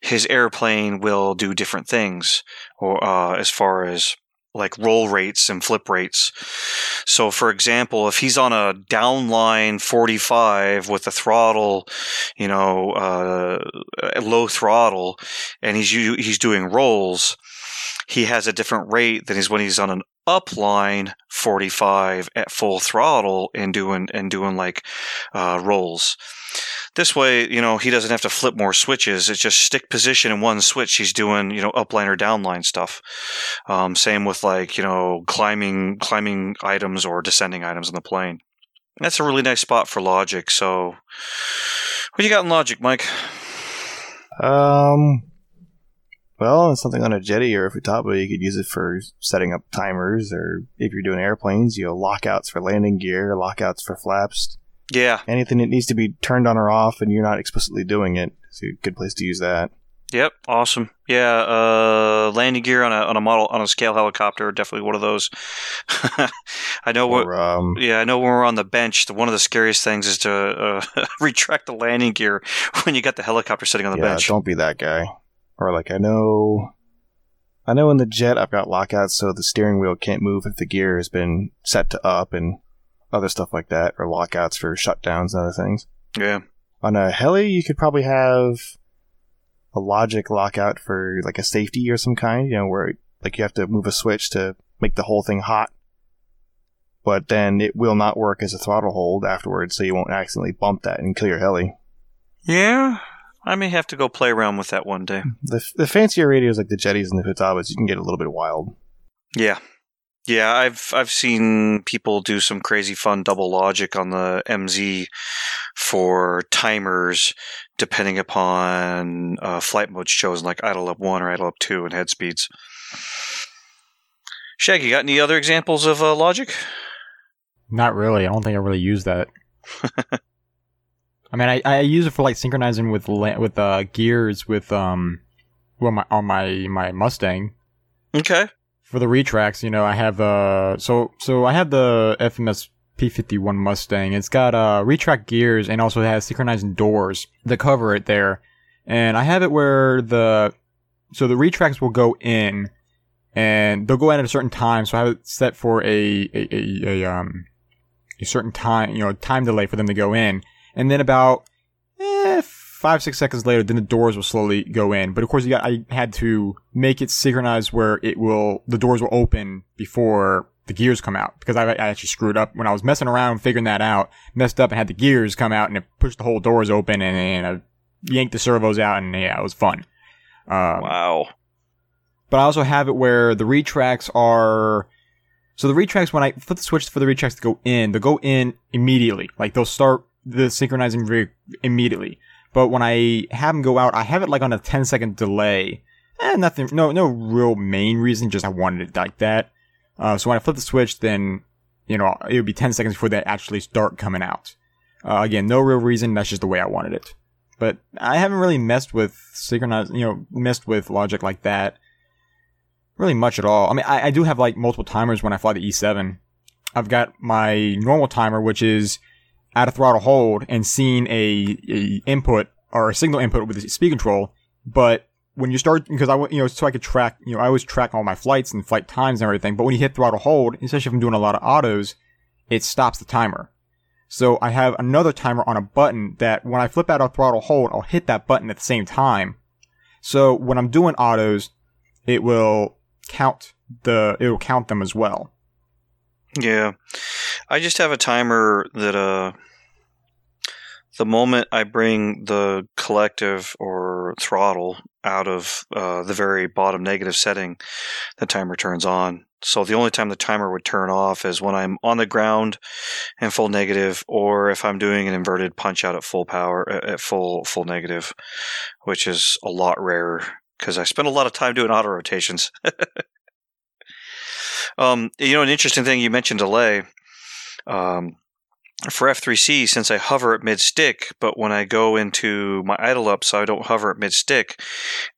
his airplane will do different things, or uh, as far as like roll rates and flip rates. So, for example, if he's on a downline 45 with the throttle, you know, uh, low throttle, and he's he's doing rolls, he has a different rate than he's when he's on an upline 45 at full throttle and doing and doing like uh, rolls. This way, you know, he doesn't have to flip more switches. It's just stick position in one switch. He's doing, you know, upline or downline stuff. Um, same with like, you know, climbing climbing items or descending items on the plane. That's a really nice spot for logic. So, what you got in logic, Mike? Um, well, something on a Jeti or a futaba, you could use it for setting up timers, or if you're doing airplanes, you know, lockouts for landing gear, lockouts for flaps. Yeah. Anything that needs to be turned on or off and you're not explicitly doing it, it's a good place to use that. Yep, awesome. Yeah, uh, landing gear on a on a model on a scale helicopter, definitely one of those. I know what. Um, Yeah, I know when we're on the bench, the, one of the scariest things is to uh, retract the landing gear when you got the helicopter sitting on the yeah, bench. don't be that guy. Or like I know, I know in the jet I've got lockouts so the steering wheel can't move if the gear has been set to up and other stuff like that, or lockouts for shutdowns and other things. Yeah, On a heli, you could probably have a logic lockout for like a safety or some kind, you know, where like you have to move a switch to make the whole thing hot. But then it will not work as a throttle hold afterwards, so you won't accidentally bump that and kill your heli. yeah. I may have to go play around with that one day. The, the fancier radios like the Jetis and the Futabas, you can get a little bit wild. Yeah. Yeah, I've I've seen people do some crazy fun double logic on the MZ for timers depending upon uh, flight modes chosen, like idle up one or idle up two and head speeds. Shaggy, got any other examples of uh, logic? Not really. I don't think I really use that. I mean, I, I use it for like synchronizing with with uh, gears with um, well, my on my my Mustang Okay. for the retracts. You know, I have uh, so so I have the FMS P51 Mustang. It's got uh retract gears and also has synchronizing doors that cover it there. And I have it where the so the retracts will go in and they'll go in at a certain time. So I have it set for a a, a, a um a certain time, you know, time delay for them to go in. And then about eh, five six seconds later, then the doors will slowly go in. But of course, you got I had to make it synchronized where it will the doors will open before the gears come out because I, I actually screwed up when I was messing around figuring that out. Messed up and had the gears come out and it pushed the whole doors open and, and I yanked the servos out and yeah, it was fun. Um, Wow. but I also have it where the retracts are. So the retracts, when I flip the switch for the retracts to go in, they'll go in immediately. Like they'll start the synchronizing very immediately. But when I have them go out, I have it like on a 10 second delay. Eh, nothing, no, no real main reason, just I wanted it like that. Uh, so when I flip the switch, then, you know, it would be 10 seconds before they actually start coming out. Uh, again, no real reason, that's just the way I wanted it. But I haven't really messed with synchronized, you know, messed with logic like that really much at all. I mean, I, I do have like multiple timers when I fly the E7. I've got my normal timer, which is at a throttle hold and seeing a, a input or a signal input with the speed control. But when you start, because I, you know, so I could track, you know, I always track all my flights and flight times and everything. But when you hit throttle hold, especially if I'm doing a lot of autos, it stops the timer. So I have another timer on a button that when I flip out a throttle hold, I'll hit that button at the same time. So when I'm doing autos, it will count the it will count them as well. Yeah. I just have a timer that uh the moment I bring the collective or throttle out of uh, the very bottom negative setting, the timer turns on. So the only time the timer would turn off is when I'm on the ground and full negative, or if I'm doing an inverted punch out at full power at at full full negative, which is a lot rarer because I spend a lot of time doing auto rotations. Um, you know, an interesting thing you mentioned delay. Um, for F3C, since I hover at mid stick, but when I go into my idle up, so I don't hover at mid stick,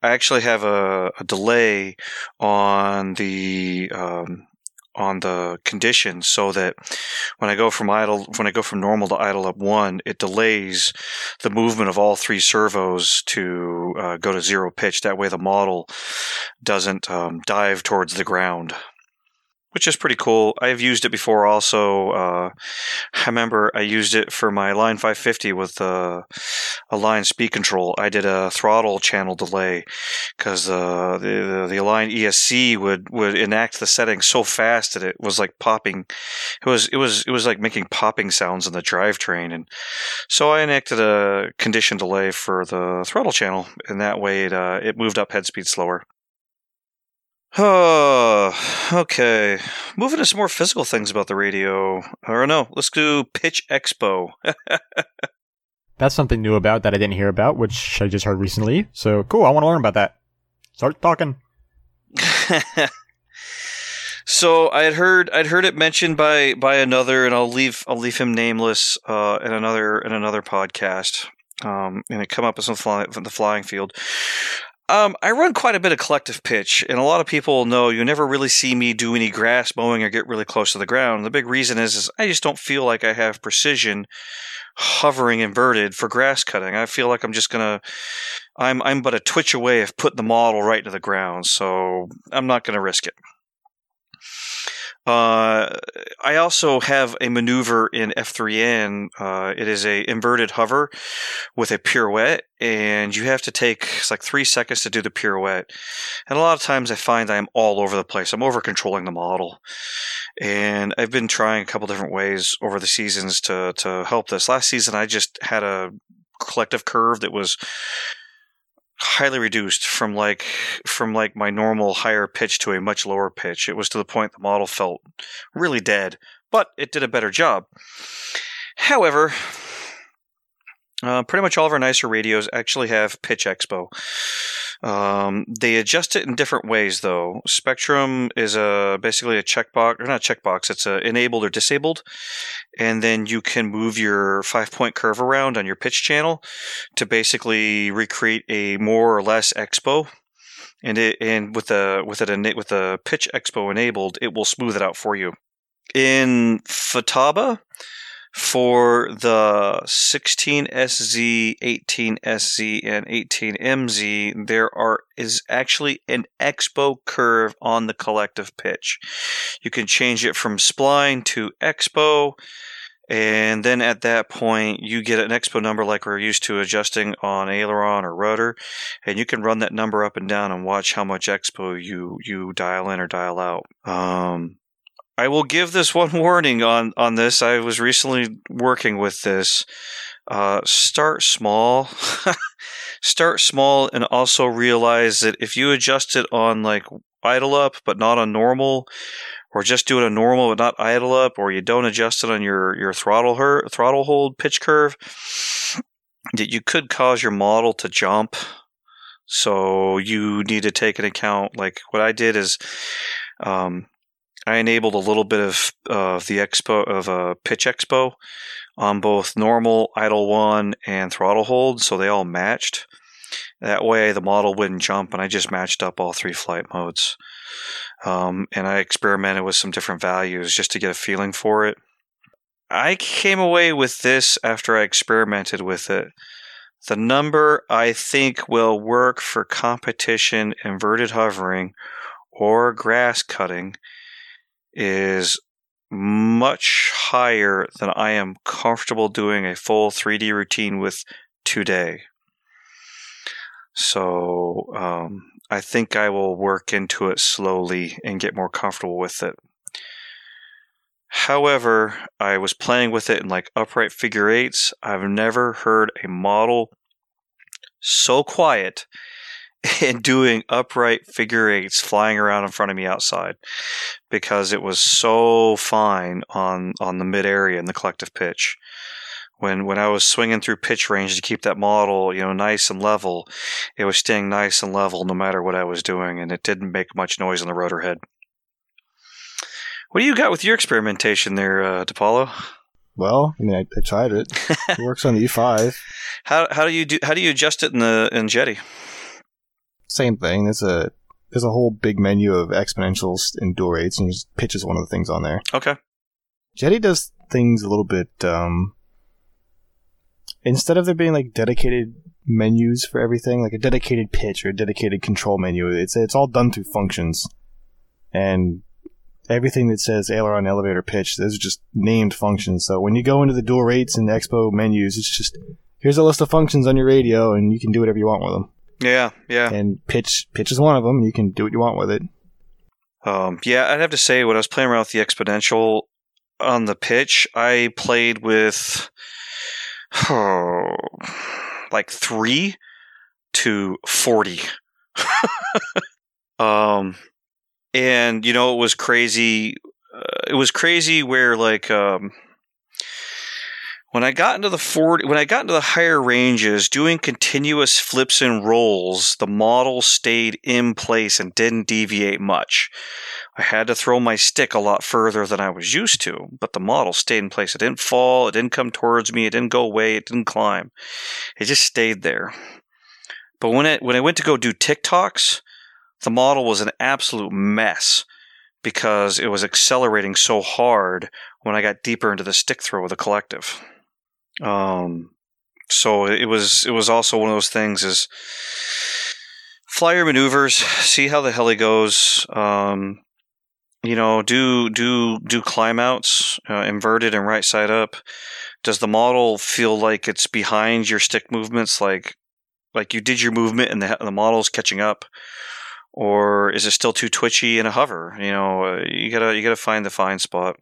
I actually have a, a delay on the um, on the condition so that when I go from idle when I go from normal to idle up one, it delays the movement of all three servos to uh, go to zero pitch. That way, the model doesn't um, dive towards the ground which is pretty cool. I've used it before also. Uh, I remember I used it for my Line 550 with uh, a line speed control. I did a throttle channel delay because uh, the, the, the Align ESC would, would enact the settings so fast that it was like popping. It was it was it was like making popping sounds in the drivetrain, and so I enacted a condition delay for the throttle channel, and that way it uh, it moved up head speed slower. Oh, okay. Moving to some more physical things about the radio. Or no, let's do Pitch Expo. That's something new about that I didn't hear about, which I just heard recently. So cool, I want to learn about that. Start talking. so I had heard I'd heard it mentioned by by another, and I'll leave I'll leave him nameless uh, in another in another podcast. Um, and it come up as fly, the flying field. Um, I run quite a bit of collective pitch, and a lot of people know you never really see me do any grass mowing or get really close to the ground. The big reason is, is I just don't feel like I have precision hovering inverted for grass cutting. I feel like I'm just gonna, I'm I'm but a twitch away of putting the model right into the ground, so I'm not gonna risk it. Uh, I also have a maneuver in F3N. Uh, it is a inverted hover with a pirouette, and you have to take it's like three seconds to do the pirouette. And a lot of times, I find I am all over the place. I'm over controlling the model, and I've been trying a couple different ways over the seasons to to help this. Last season, I just had a collective curve that was highly reduced from like from like my normal higher pitch to a much lower pitch. It was to the point the model felt really dead, but it did a better job. However, uh, pretty much all of our nicer radios actually have Pitch Expo. Um, they adjust it in different ways, though. Spektrum is a basically a checkbox, or not a checkbox. It's a enabled or disabled, and then you can move your five point curve around on your pitch channel to basically recreate a more or less expo. And it and with a with it with the pitch expo enabled, it will smooth it out for you. In Futaba, for the 16SZ, 18SZ, and 18MZ, there are is actually an expo curve on the collective pitch. You can change it from spline to expo, and then at that point you get an expo number like we're used to adjusting on aileron or rudder, and you can run that number up and down and watch how much expo you you dial in or dial out. Um, I will give this one warning on on this. I was recently working with this. Uh, start small. start small and also realize that if you adjust it on like idle up but not on normal or just do it on normal but not idle up or you don't adjust it on your your throttle her, throttle hold pitch curve that you could cause your model to jump so you need to take into account like what I did is um, I enabled a little bit of of the expo of a pitch expo on both normal, idle one, and throttle hold, so they all matched. That way, the model wouldn't jump, and I just matched up all three flight modes. Um, and I experimented with some different values just to get a feeling for it. I came away with this after I experimented with it. The number I think will work for competition inverted hovering or grass cutting is much higher than I am comfortable doing a full 3D routine with today. So um, I think I will work into it slowly and get more comfortable with it. However, I was playing with it in like upright figure eights. I've never heard a model so quiet and doing upright figure eights flying around in front of me outside because it was so fine on on the mid area in the collective pitch. When when I was swinging through pitch range to keep that model, you know, nice and level, it was staying nice and level no matter what I was doing, and it didn't make much noise on the rotor head. What do you got with your experimentation there, uh, DePaulo? Well, I mean, I, I tried it. it works on the E5. How how do you do? How do you adjust it in the in Jeti? Same thing. It's a there's a whole big menu of exponentials and dual rates, and just pitch is one of the things on there. Okay. Jeti does things a little bit. Um, instead of there being like dedicated menus for everything, like a dedicated pitch or a dedicated control menu, it's it's all done through functions, and everything that says aileron, elevator, pitch, those are just named functions. So when you go into the dual rates and expo menus, it's just here's a list of functions on your radio, and you can do whatever you want with them. Yeah, yeah. And pitch pitch is one of them. You can do what you want with it. Um, yeah, I'd have to say when I was playing around with the exponential on the pitch, I played with oh, like three to forty. um, and you know it was crazy. Uh, it was crazy where like um, when I got into the 40, when I got into the higher ranges, doing continuous flips and rolls, the model stayed in place and didn't deviate much. I had to throw my stick a lot further than I was used to, but the model stayed in place. It didn't fall, it didn't come towards me, it didn't go away, it didn't climb. It just stayed there. But when it when I went to go do tic-tocs, the model was an absolute mess because it was accelerating so hard when I got deeper into the stick throw of the collective. Um, so it was it was also one of those things is fly your maneuvers, see how the heli goes. Um, you know, do do do climb outs, uh, inverted and right side up. Does the model feel like it's behind your stick movements, like like you did your movement and the the model's catching up, or is it still too twitchy in a hover? You know, uh, you gotta you gotta find the fine spot.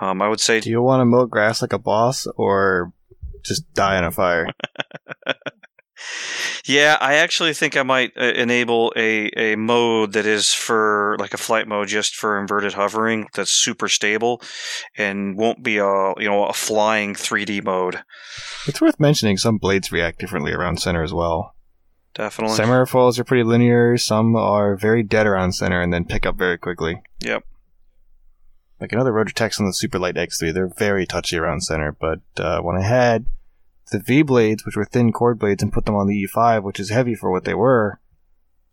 Um, I would say Do you want to mow grass like a boss, or just die in a fire? Yeah, I actually think I might uh, enable a, a mode that is for like a flight mode just for inverted hovering that's super stable and won't be a you know a flying 3D mode. it's worth mentioning some blades react differently around center as well. Definitely. Some airfoils are pretty linear. Some are very dead around center and then pick up very quickly. Yep. Like another Rotortex on the Superlight X3, they're very touchy around center. But uh, when I had the V blades, which were thin chord blades, and put them on the E5, which is heavy for what they were,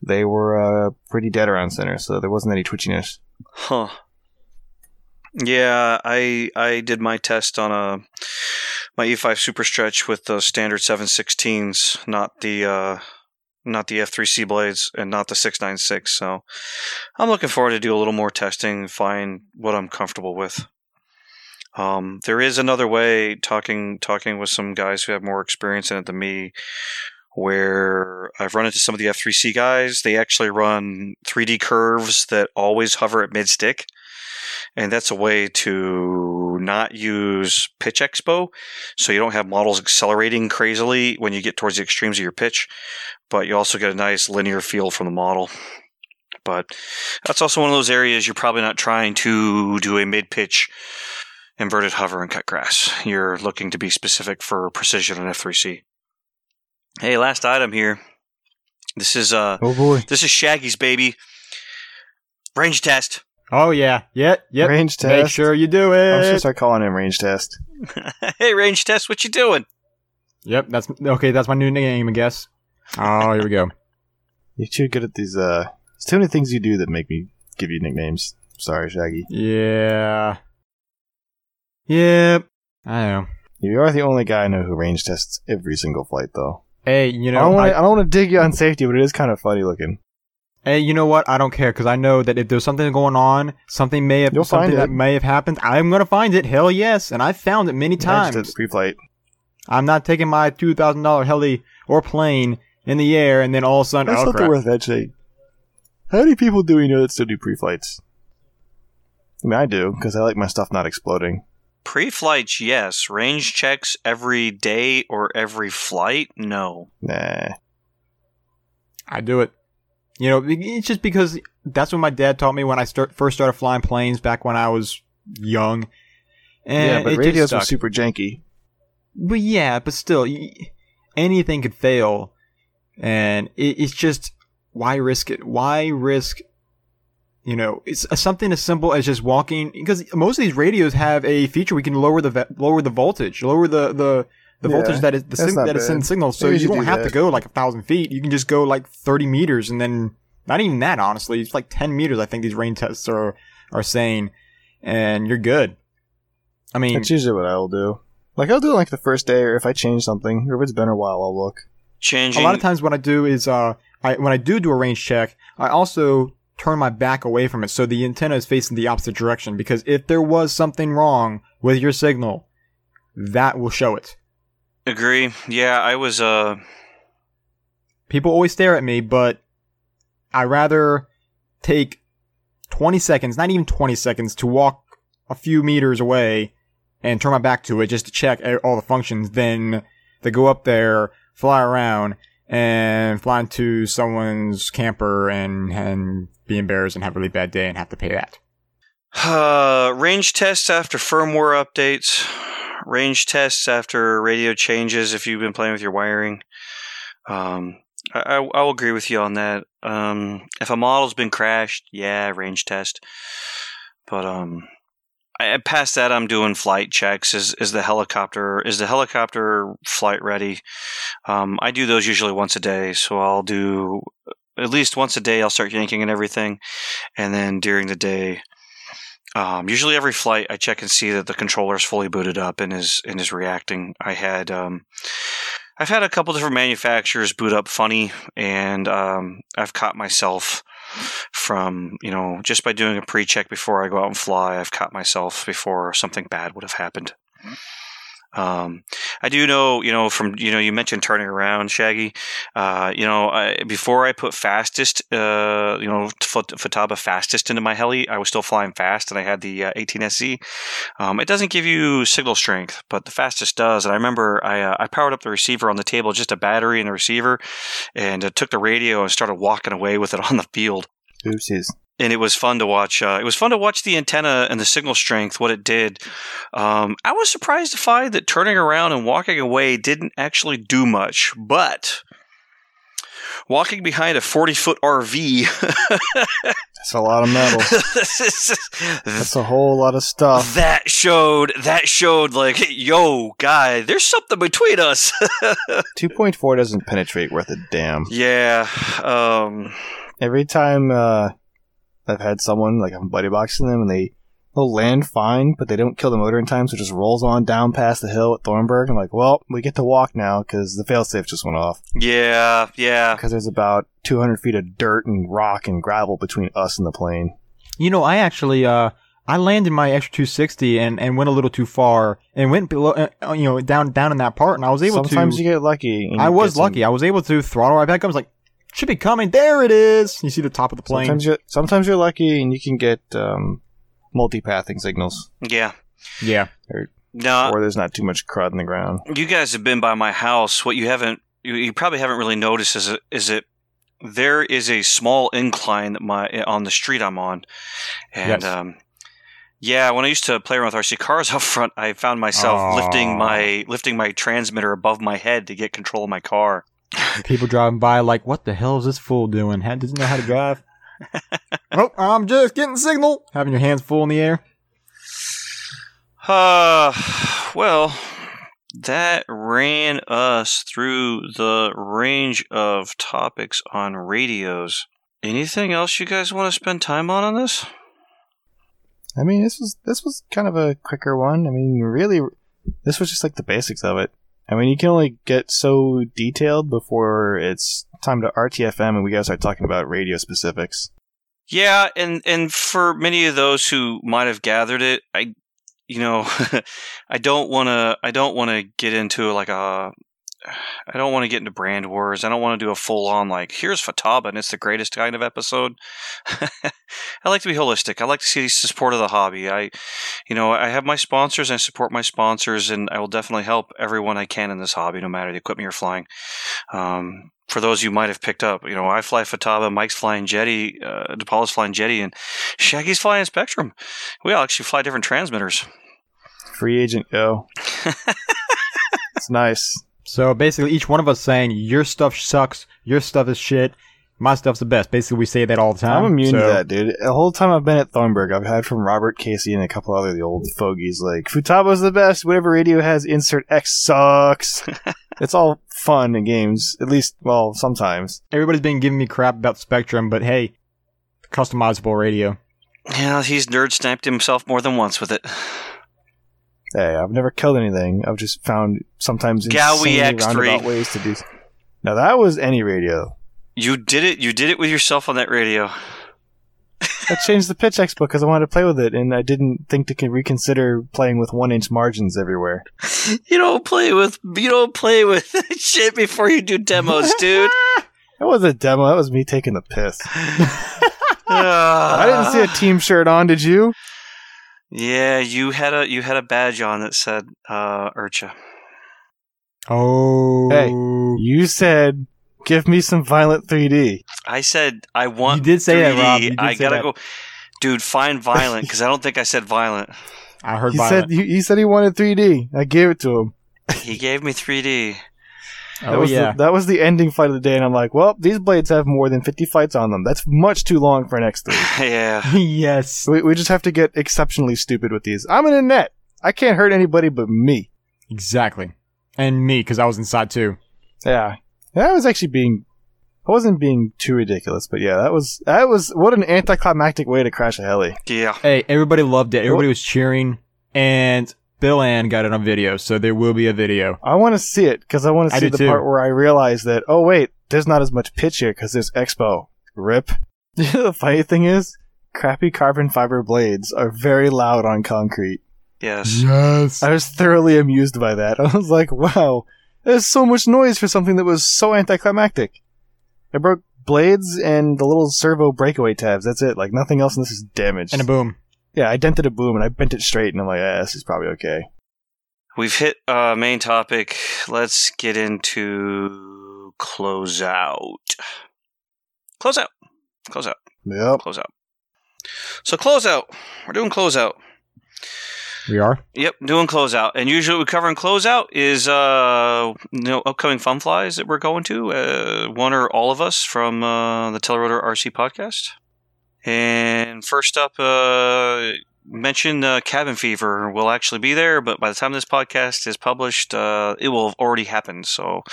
they were uh, pretty dead around center. So there wasn't any twitchiness. Huh. Yeah, I I did my test on a my E5 Super Stretch with the standard 716s, not the uh not the F3C blades and not the 696. So I'm looking forward to do a little more testing, find what I'm comfortable with. Um, there is another way talking talking with some guys who have more experience in it than me where I've run into some of the F3C guys. They actually run 3D curves that always hover at mid stick. And that's a way to not use pitch expo. So you don't have models accelerating crazily when you get towards the extremes of your pitch, but you also get a nice linear feel from the model. But that's also one of those areas you're probably not trying to do a mid pitch inverted hover and cut grass. You're looking to be specific for precision on F3C. Hey, last item here. This is uh Oh boy. this is Shaggy's baby. Range test. Oh yeah, yep, yep. Range test. Make sure you do it. I'm just gonna start calling him range test. hey, range test, what you doing? Yep, that's okay. That's my new name, I guess. Oh, here we go. You're too good at these. Uh, there's too many things you do that make me give you nicknames. Sorry, Shaggy. Yeah. Yep. I know. You are the only guy I know who range tests every single flight, though. Hey, you know, don't want I- to. I don't want to dig you on safety, but it is kind of funny looking. Hey, you know what? I don't care because I know that if there's something going on, something may have You'll something that may have happened. I'm gonna find it. Hell yes, and I've found it many Times. times. Pre-flight. I'm not taking my two thousand dollar heli or plane in the air and then all of a sudden, That's oh something crap. worth mentioning. How many people do we know that still do pre-flights? I mean, I do because I like my stuff not exploding. Pre flights, yes. Range checks every day or every flight? No. Nah. I do it. You know, it's just because that's what my dad taught me when I start first started flying planes back when I was young. And yeah, but radios were stuck. super janky. But yeah, but still, anything could fail, and it, it's just why risk it? Why risk? You know, it's something as simple as just walking because most of these radios have a feature we can lower the lower the voltage, lower the the the Yeah, voltage that is the that's sig- that is sending signals. So Maybe you don't do have to go like a thousand feet. You can just go like thirty meters and then Not even that, honestly. It's like 10 meters, I think these rain tests are, are saying, and you're good. I mean, That's usually what I'll do. Like I'll do it like the first day, or if I change something, or if it's been a while, I'll look. Changing. a lot of times what I do is, uh, I, when I do do a range check, I also turn my back away from it so the antenna is facing the opposite direction because if there was something wrong with your signal, that will show it. Agree. Yeah, I was. Uh, People always stare at me, but I rather take 20 seconds, not even 20 seconds, to walk a few meters away and turn my back to it just to check all the functions than to go up there, fly around, and fly into someone's camper and, and be embarrassed and have a really bad day and have to pay that. Uh, range tests after firmware updates. Range tests after radio changes. If you've been playing with your wiring, um, I, I, I'll agree with you on that. Um, if a model's been crashed, yeah, range test. But um, I, past that, I'm doing flight checks. Is is the helicopter is the helicopter flight ready? Um, I do those usually once a day, so I'll do at least once a day. I'll start yanking and everything, and then during the day, um, usually every flight, I check and see that the controller is fully booted up and is and is reacting. I had um, I've had a couple different manufacturers boot up funny, and um, I've caught myself from you know just by doing a pre-check before I go out and fly. I've caught myself before something bad would have happened. Um, I do know, you know, from you know, you mentioned turning around, Shaggy. Uh, you know, I, before I put FASSTest, uh, you know, Futaba FASSTest into my heli, I was still flying fast, and I had the uh, 18SC. Um, it doesn't give you signal strength, but the FASSTest does. And I remember I uh, I powered up the receiver on the table, just a battery and a receiver, and uh, took the radio and started walking away with it on the field. Oopsies and it was fun to watch. Uh, it was fun to watch the antenna and the signal strength, what it did. Um, I was surprised to find that turning around and walking away didn't actually do much, but walking behind a 40 foot RV. That's a lot of metal. That's a whole lot of stuff. That showed, that showed like, yo, guy, there's something between us. 2.4 doesn't penetrate worth a damn. Yeah. Um, Every time, uh, I've had someone like I'm buddy boxing them and they they'll land fine, but they don't kill the motor in time, so it just rolls on down past the hill at Thornburg. I'm like, well, we get to walk now because the failsafe just went off. Yeah, yeah. Because there's about 200 feet of dirt and rock and gravel between us and the plane. You know, I actually uh I landed my extra 260 and, and went a little too far and went below, uh, you know, down down in that part, and I was able Sometimes to. Sometimes you get lucky. I was lucky. I was able to throttle right back up. I was like, should be coming. There it is. You see the top of the plane. Sometimes you're, sometimes you're lucky and you can get um, multi-pathing signals. Yeah. Yeah. Or, no, or there's not too much crud in the ground. You guys have been by my house. What you haven't, you, you probably haven't really noticed is it, is it there is a small incline that my on the street I'm on, and Yes. um, yeah, when I used to play around with RC cars up front, I found myself Aw. lifting my lifting my transmitter above my head to get control of my car. People driving by like, what the hell is this fool doing? How, doesn't know how to drive. oh, I'm just getting signal. Having your hands full in the air. Uh, well, that ran us through the range of topics on radios. Anything else you guys want to spend time on on this? I mean, this was this was kind of a quicker one. I mean, really, this was just like the basics of it. I mean, you can only get so detailed before it's time to RTFM and we gotta start talking about radio specifics. Yeah, and and for many of those who might have gathered it, I, you know, I don't want to. I don't want to get into like a. I don't want to get into brand wars. I don't want to do a full on like here's Futaba and it's the greatest kind of episode. I like to be holistic. I like to see the support of the hobby. I, you know, I have my sponsors. I support my sponsors, and I will definitely help everyone I can in this hobby, no matter the equipment you're flying. Um, for those you might have picked up, you know, I fly Futaba, Mike's flying Jeti, uh, DePaulo's flying Jeti, and Shaggy's flying Spektrum. We all actually fly different transmitters. Free agent, yo. it's nice. So basically, each one of us saying, your stuff sucks, your stuff is shit, my stuff's the best. Basically, we say that all the time. I'm immune to that, dude. The whole time I've been at Thornburg, I've had from Robert Casey and a couple other the old fogies like Futaba's the best. Whatever radio has insert X sucks. it's all fun and games. At least, well, sometimes. Everybody's been giving me crap about Spektrum, but hey, customizable radio. Yeah, he's nerd stamped himself more than once with it. Hey, I've never killed anything. I've just found sometimes Gaui insanely X3. roundabout ways to do. Now that was any radio. You did it. You did it with yourself on that radio. I changed the pitch expo because I wanted to play with it, and I didn't think to reconsider playing with one inch margins everywhere. You don't play with you don't play with shit before you do demos, dude. That was a demo. That was me taking the piss. I didn't see a team shirt on. Did you? Yeah, you had a you had a badge on that said uh, Urcha. Oh. Hey. You said, "Give me some violent 3D." I said I want. You did say that, 3D. Rob. You did I gotta that. go, dude. Find violent because I don't think I said violent. I heard He violent. said he, he said he wanted 3D. I gave it to him. He gave me 3D. That oh, was yeah. the, that was the ending fight of the day, and I'm like, well, these blades have more than 50 fights on them. That's much too long for an X3. yeah. yes. we, we just have to get exceptionally stupid with these. I'm in a net. I can't hurt anybody but me. Exactly. And me, because I was inside too. Yeah, that was actually being. I wasn't being too ridiculous, but yeah, that was that was what an anticlimactic way to crash a heli. Yeah. Hey, everybody loved it. Everybody was cheering. And Bill Ann got it on video, so there will be a video. I want to see it because I want to I see the too. part where I realize that oh wait, there's not as much pitch here because there's Expo. Rip. the funny thing is, crappy carbon fiber blades are very loud on concrete. Yes. Yes. I was thoroughly amused by that. I was like, wow, there's so much noise for something that was so anticlimactic. I broke blades and the little servo breakaway tabs. That's it. Like nothing else in this is damaged. And a boom. Yeah, I dented a boom and I bent it straight, and I'm like, ah, this is probably okay. We've hit uh, main topic. Let's get into close out. Close closeout. Closeout. Closeout. Yep. Closeout. So closeout. We're doing closeout. We are. Yep, doing closeout. And usually what we cover in closeout is uh you know upcoming fun flies that we're going to. Uh, one or all of us from uh, the Telerotor RC podcast. And first up, uh, mentioned uh, Cabin Fever will actually be there, but by the time this podcast is published, uh, it will have already happened. So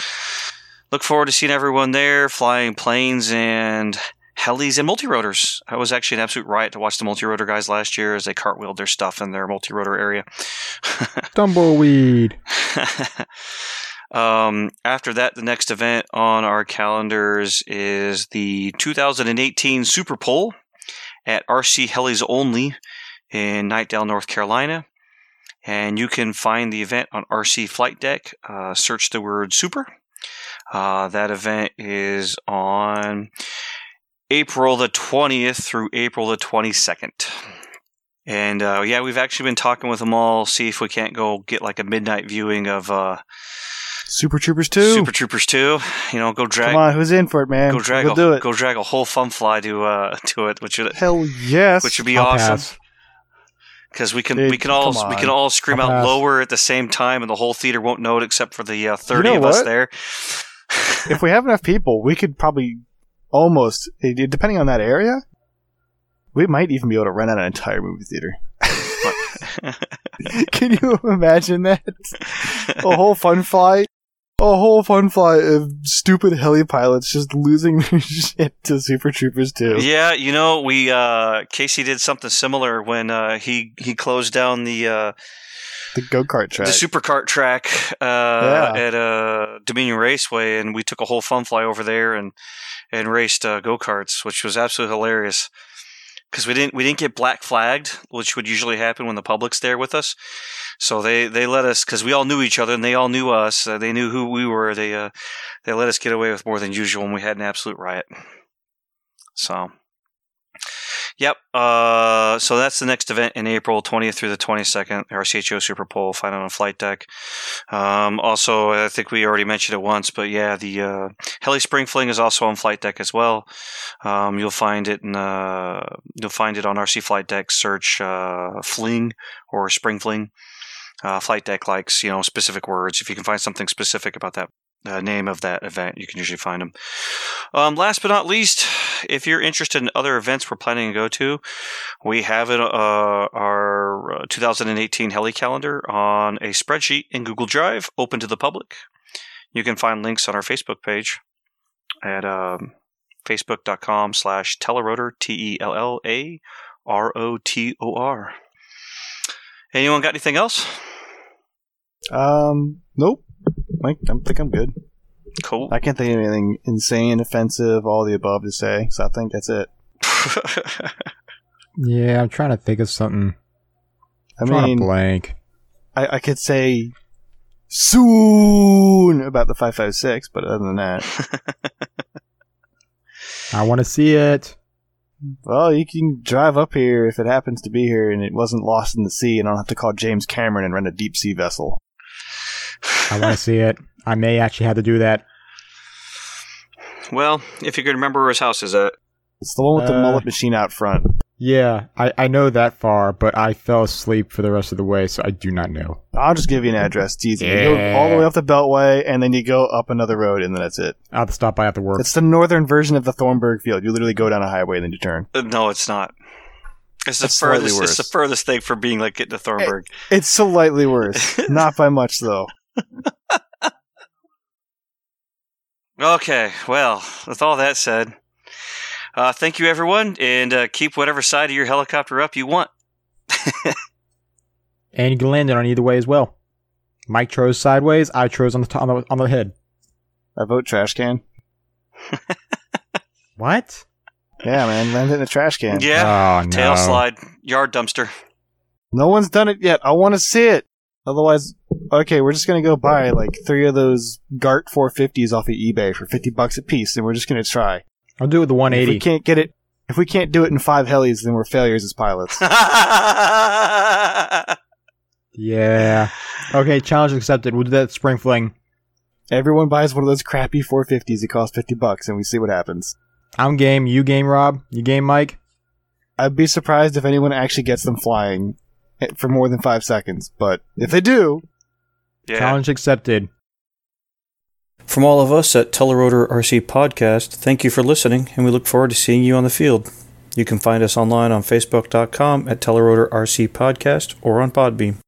look forward to seeing everyone there, flying planes and helis and multi-rotors. Was actually an absolute riot to watch the multi-rotor guys last year as they cartwheeled their stuff in their multi-rotor area. Tumbleweed. um, after that, the next event on our calendars is the 2018 Super Bowl at RC Helis Only in Knightdale, North Carolina. And you can find the event on RC Flight Deck. Uh, search the word Super. Uh, that event is on April the 20th through April the 22nd. And uh, yeah, we've actually been talking with them all, see if we can't go get like a midnight viewing of uh, Super Troopers 2. Super Troopers 2. You know, go drag Come on, who's in for it, man? go drag we'll a, do it. go drag a whole fun fly to uh to it, which would Hell yes. which would be I'll awesome because we can Dude, we can all come we can all scream I'll out pass. lower at the same time, and the whole theater won't know it except for the uh, thirty know of us there. if we have enough people, we could probably almost, eh, depending on that area, we might even be able to rent out an entire movie theater. Can you imagine that? A whole fun fly, a whole fun fly of stupid heli pilots just losing their shit to Super Troopers too. yeah, you know, we uh Casey did something similar when uh he he closed down the uh The go kart track. the supercart track uh, at uh, Dominion Raceway, and we took a whole fun fly over there and and raced uh, go karts, which was absolutely hilarious. Because we didn't we didn't get black flagged, which would usually happen when the public's there with us. So they, they let us because we all knew each other and they all knew us. Uh, they knew who we were. They uh, they let us get away with more than usual, and we had an absolute riot. So, yep. Uh, so that's the next event in April, 20th through the 22nd, RCHO Super Bowl, find it on Flight Deck. Um, also, I think we already mentioned it once, but yeah, the uh, Heli Spring Fling is also on Flight Deck as well. Um, you'll find it in uh, you'll find it on RC Flight Deck. Search uh, Fling or Spring Fling. Uh, Flight Deck likes you know specific words. If you can find something specific about that uh, name of that event, you can usually find them. Um, last but not least, if you're interested in other events we're planning to go to, we have it, uh, our uh, 2018 heli calendar on a spreadsheet in Google Drive, open to the public. You can find links on our Facebook page at um, facebook.com slash telerotor, T E L L A R O T O R. Anyone got anything else? Um, nope. I, I think I'm good. Cool. I can't think of anything insane, offensive, all the above to say. So I think that's it. Yeah, I'm trying to think of something. I I'm trying mean, to blank. I, I could say soon about the 556, but other than that, I want to see it. well, you can drive up here if it happens to be here and it wasn't lost in the sea, and I don't have to call James Cameron and rent a deep sea vessel. I want to see it. I may actually have to do that. well, if you can remember where his house is at. It's the one with the Uh, mullet machine out front. Yeah, I, I know that far, but I fell asleep for the rest of the way, so I do not know. I'll just give you an address. It's easy. You go all the way up the Beltway, and then you go up another road, and then that's it. I'll have to stop by after work. It's the northern version of the Thornburg Field. You literally go down a highway, and then you turn. Uh, No, it's not. It's the It's furthest. It's the furthest thing from being like getting to Thornburg. It's slightly worse. Not by much, though. Okay, well, with all that said, uh, thank you everyone, and uh, keep whatever side of your helicopter up you want. and you can land it on either way as well. Mike chose sideways. I chose on the top, on the, on the head. I vote trash can. What? Yeah, man, land it in the trash can. Yeah, Oh no. tail slide, yard dumpster. No one's done it yet. I want to see it. Otherwise, okay, we're just gonna go buy like three of those GARTT 450s off of eBay for 50 bucks a piece, and we're just gonna try. I'll do it with the 180. If we can't get it, if we can't do it in five helis, then we're failures as pilots. Yeah. Okay, challenge accepted. We'll do that spring fling. Everyone buys one of those crappy 450s. It costs 50 bucks, and we see what happens. I'm game. You game, Rob? You game, Mike? I'd be surprised if anyone actually gets them flying Eh, for more than five seconds, but if they do, yeah. Challenge accepted. From all of us at Telerotor RC Podcast, thank you for listening, and we look forward to seeing you on the field. You can find us online on Facebook.com at Telerotor RC Podcast or on Podbean.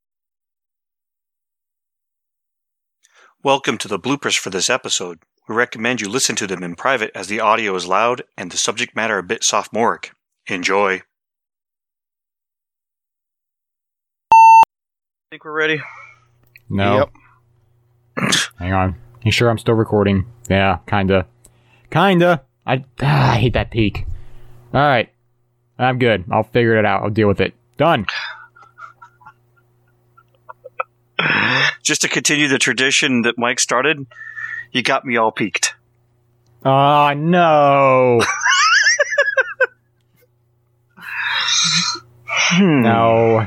Welcome to the bloopers for this episode. We recommend you listen to them in private as the audio is loud and the subject matter a bit sophomoric. Enjoy. Think we're ready? No. Yep. Hang on. You sure I'm still recording? Yeah, kinda. Kinda. I, ah, I hate that peak. Alright. I'm good. I'll figure it out. I'll deal with it. Done. Just to continue the tradition that Mike started, you got me all peaked. Oh, no. No.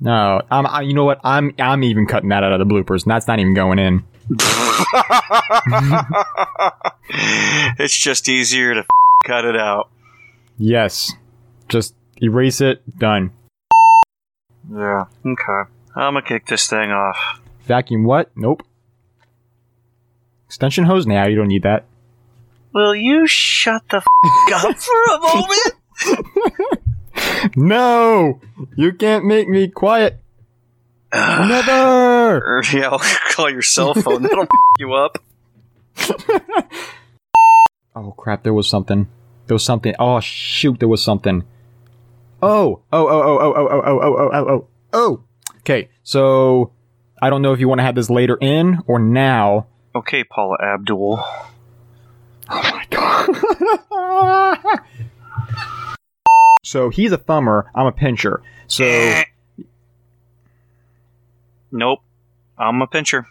No. I'm, I, you know what? I'm, I'm even cutting that out of the bloopers, and that's not even going in. it's just easier to cut it out. Yes. Just erase it. Done. Yeah. Okay. I'm gonna kick this thing off. Vacuum what? Nope. Extension hose? Now you don't need that. Will you shut the f- up for a moment? No! You can't make me quiet. Never! Yeah, I'll call your cell phone. That'll f- you up. Oh crap, there was something. There was something. Oh shoot, there was something. Oh, oh, oh, oh, oh, oh, oh, oh, oh, oh, oh, oh. Okay, so I don't know if you want to have this later in or now. Okay, Paula Abdul. Oh my god. So he's a thumber, I'm a pincher. So Nope. I'm a pincher.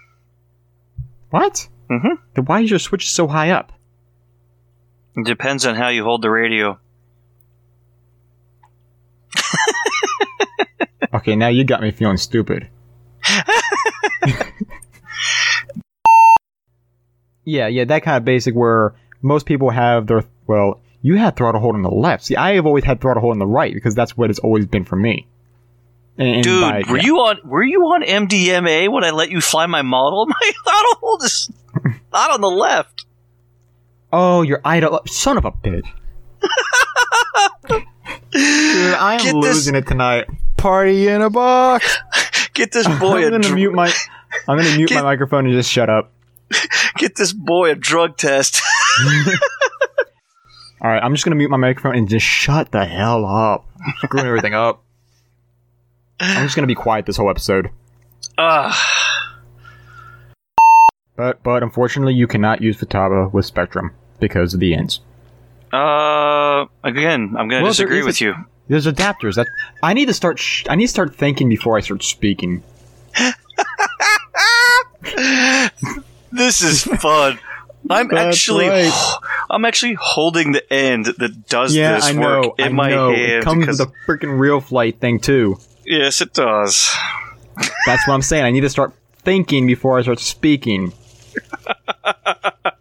what? Mhm. Then why is your switch so high up? It depends on how you hold the radio. Okay, now you got me feeling stupid. yeah, yeah, that kind of basic where most people have their well, you had throttle hold on the left. See, I have always had throttle hold on the right because that's what it's always been for me. And- Dude, by- were yeah. you on were you on MDMA when I let you fly my model? My throttle hold is not on the left. Oh, you're idle, son of a bitch. Dude, I am Get this- losing it tonight. party in a box. Get this boy a I'm gonna dr- mute my. I'm gonna mute Get- my microphone and just shut up. Get this boy a drug test. All right, I'm just gonna mute my microphone and just shut the hell up. Screwing everything up. I'm just gonna be quiet this whole episode. Ah, But but unfortunately, you cannot use Futaba with Spektrum because of the ends. uh, again, I'm gonna Well, disagree is a- with you. There's adapters. That I need to start. Sh- I need to start thinking before I start speaking. This is fun. I'm That's actually, right. I'm actually holding the end that does yeah, this I know. work in I my know. hand. It comes because- with a freaking real flight thing too. yes, it does. That's what I'm saying. I need to start thinking before I start speaking.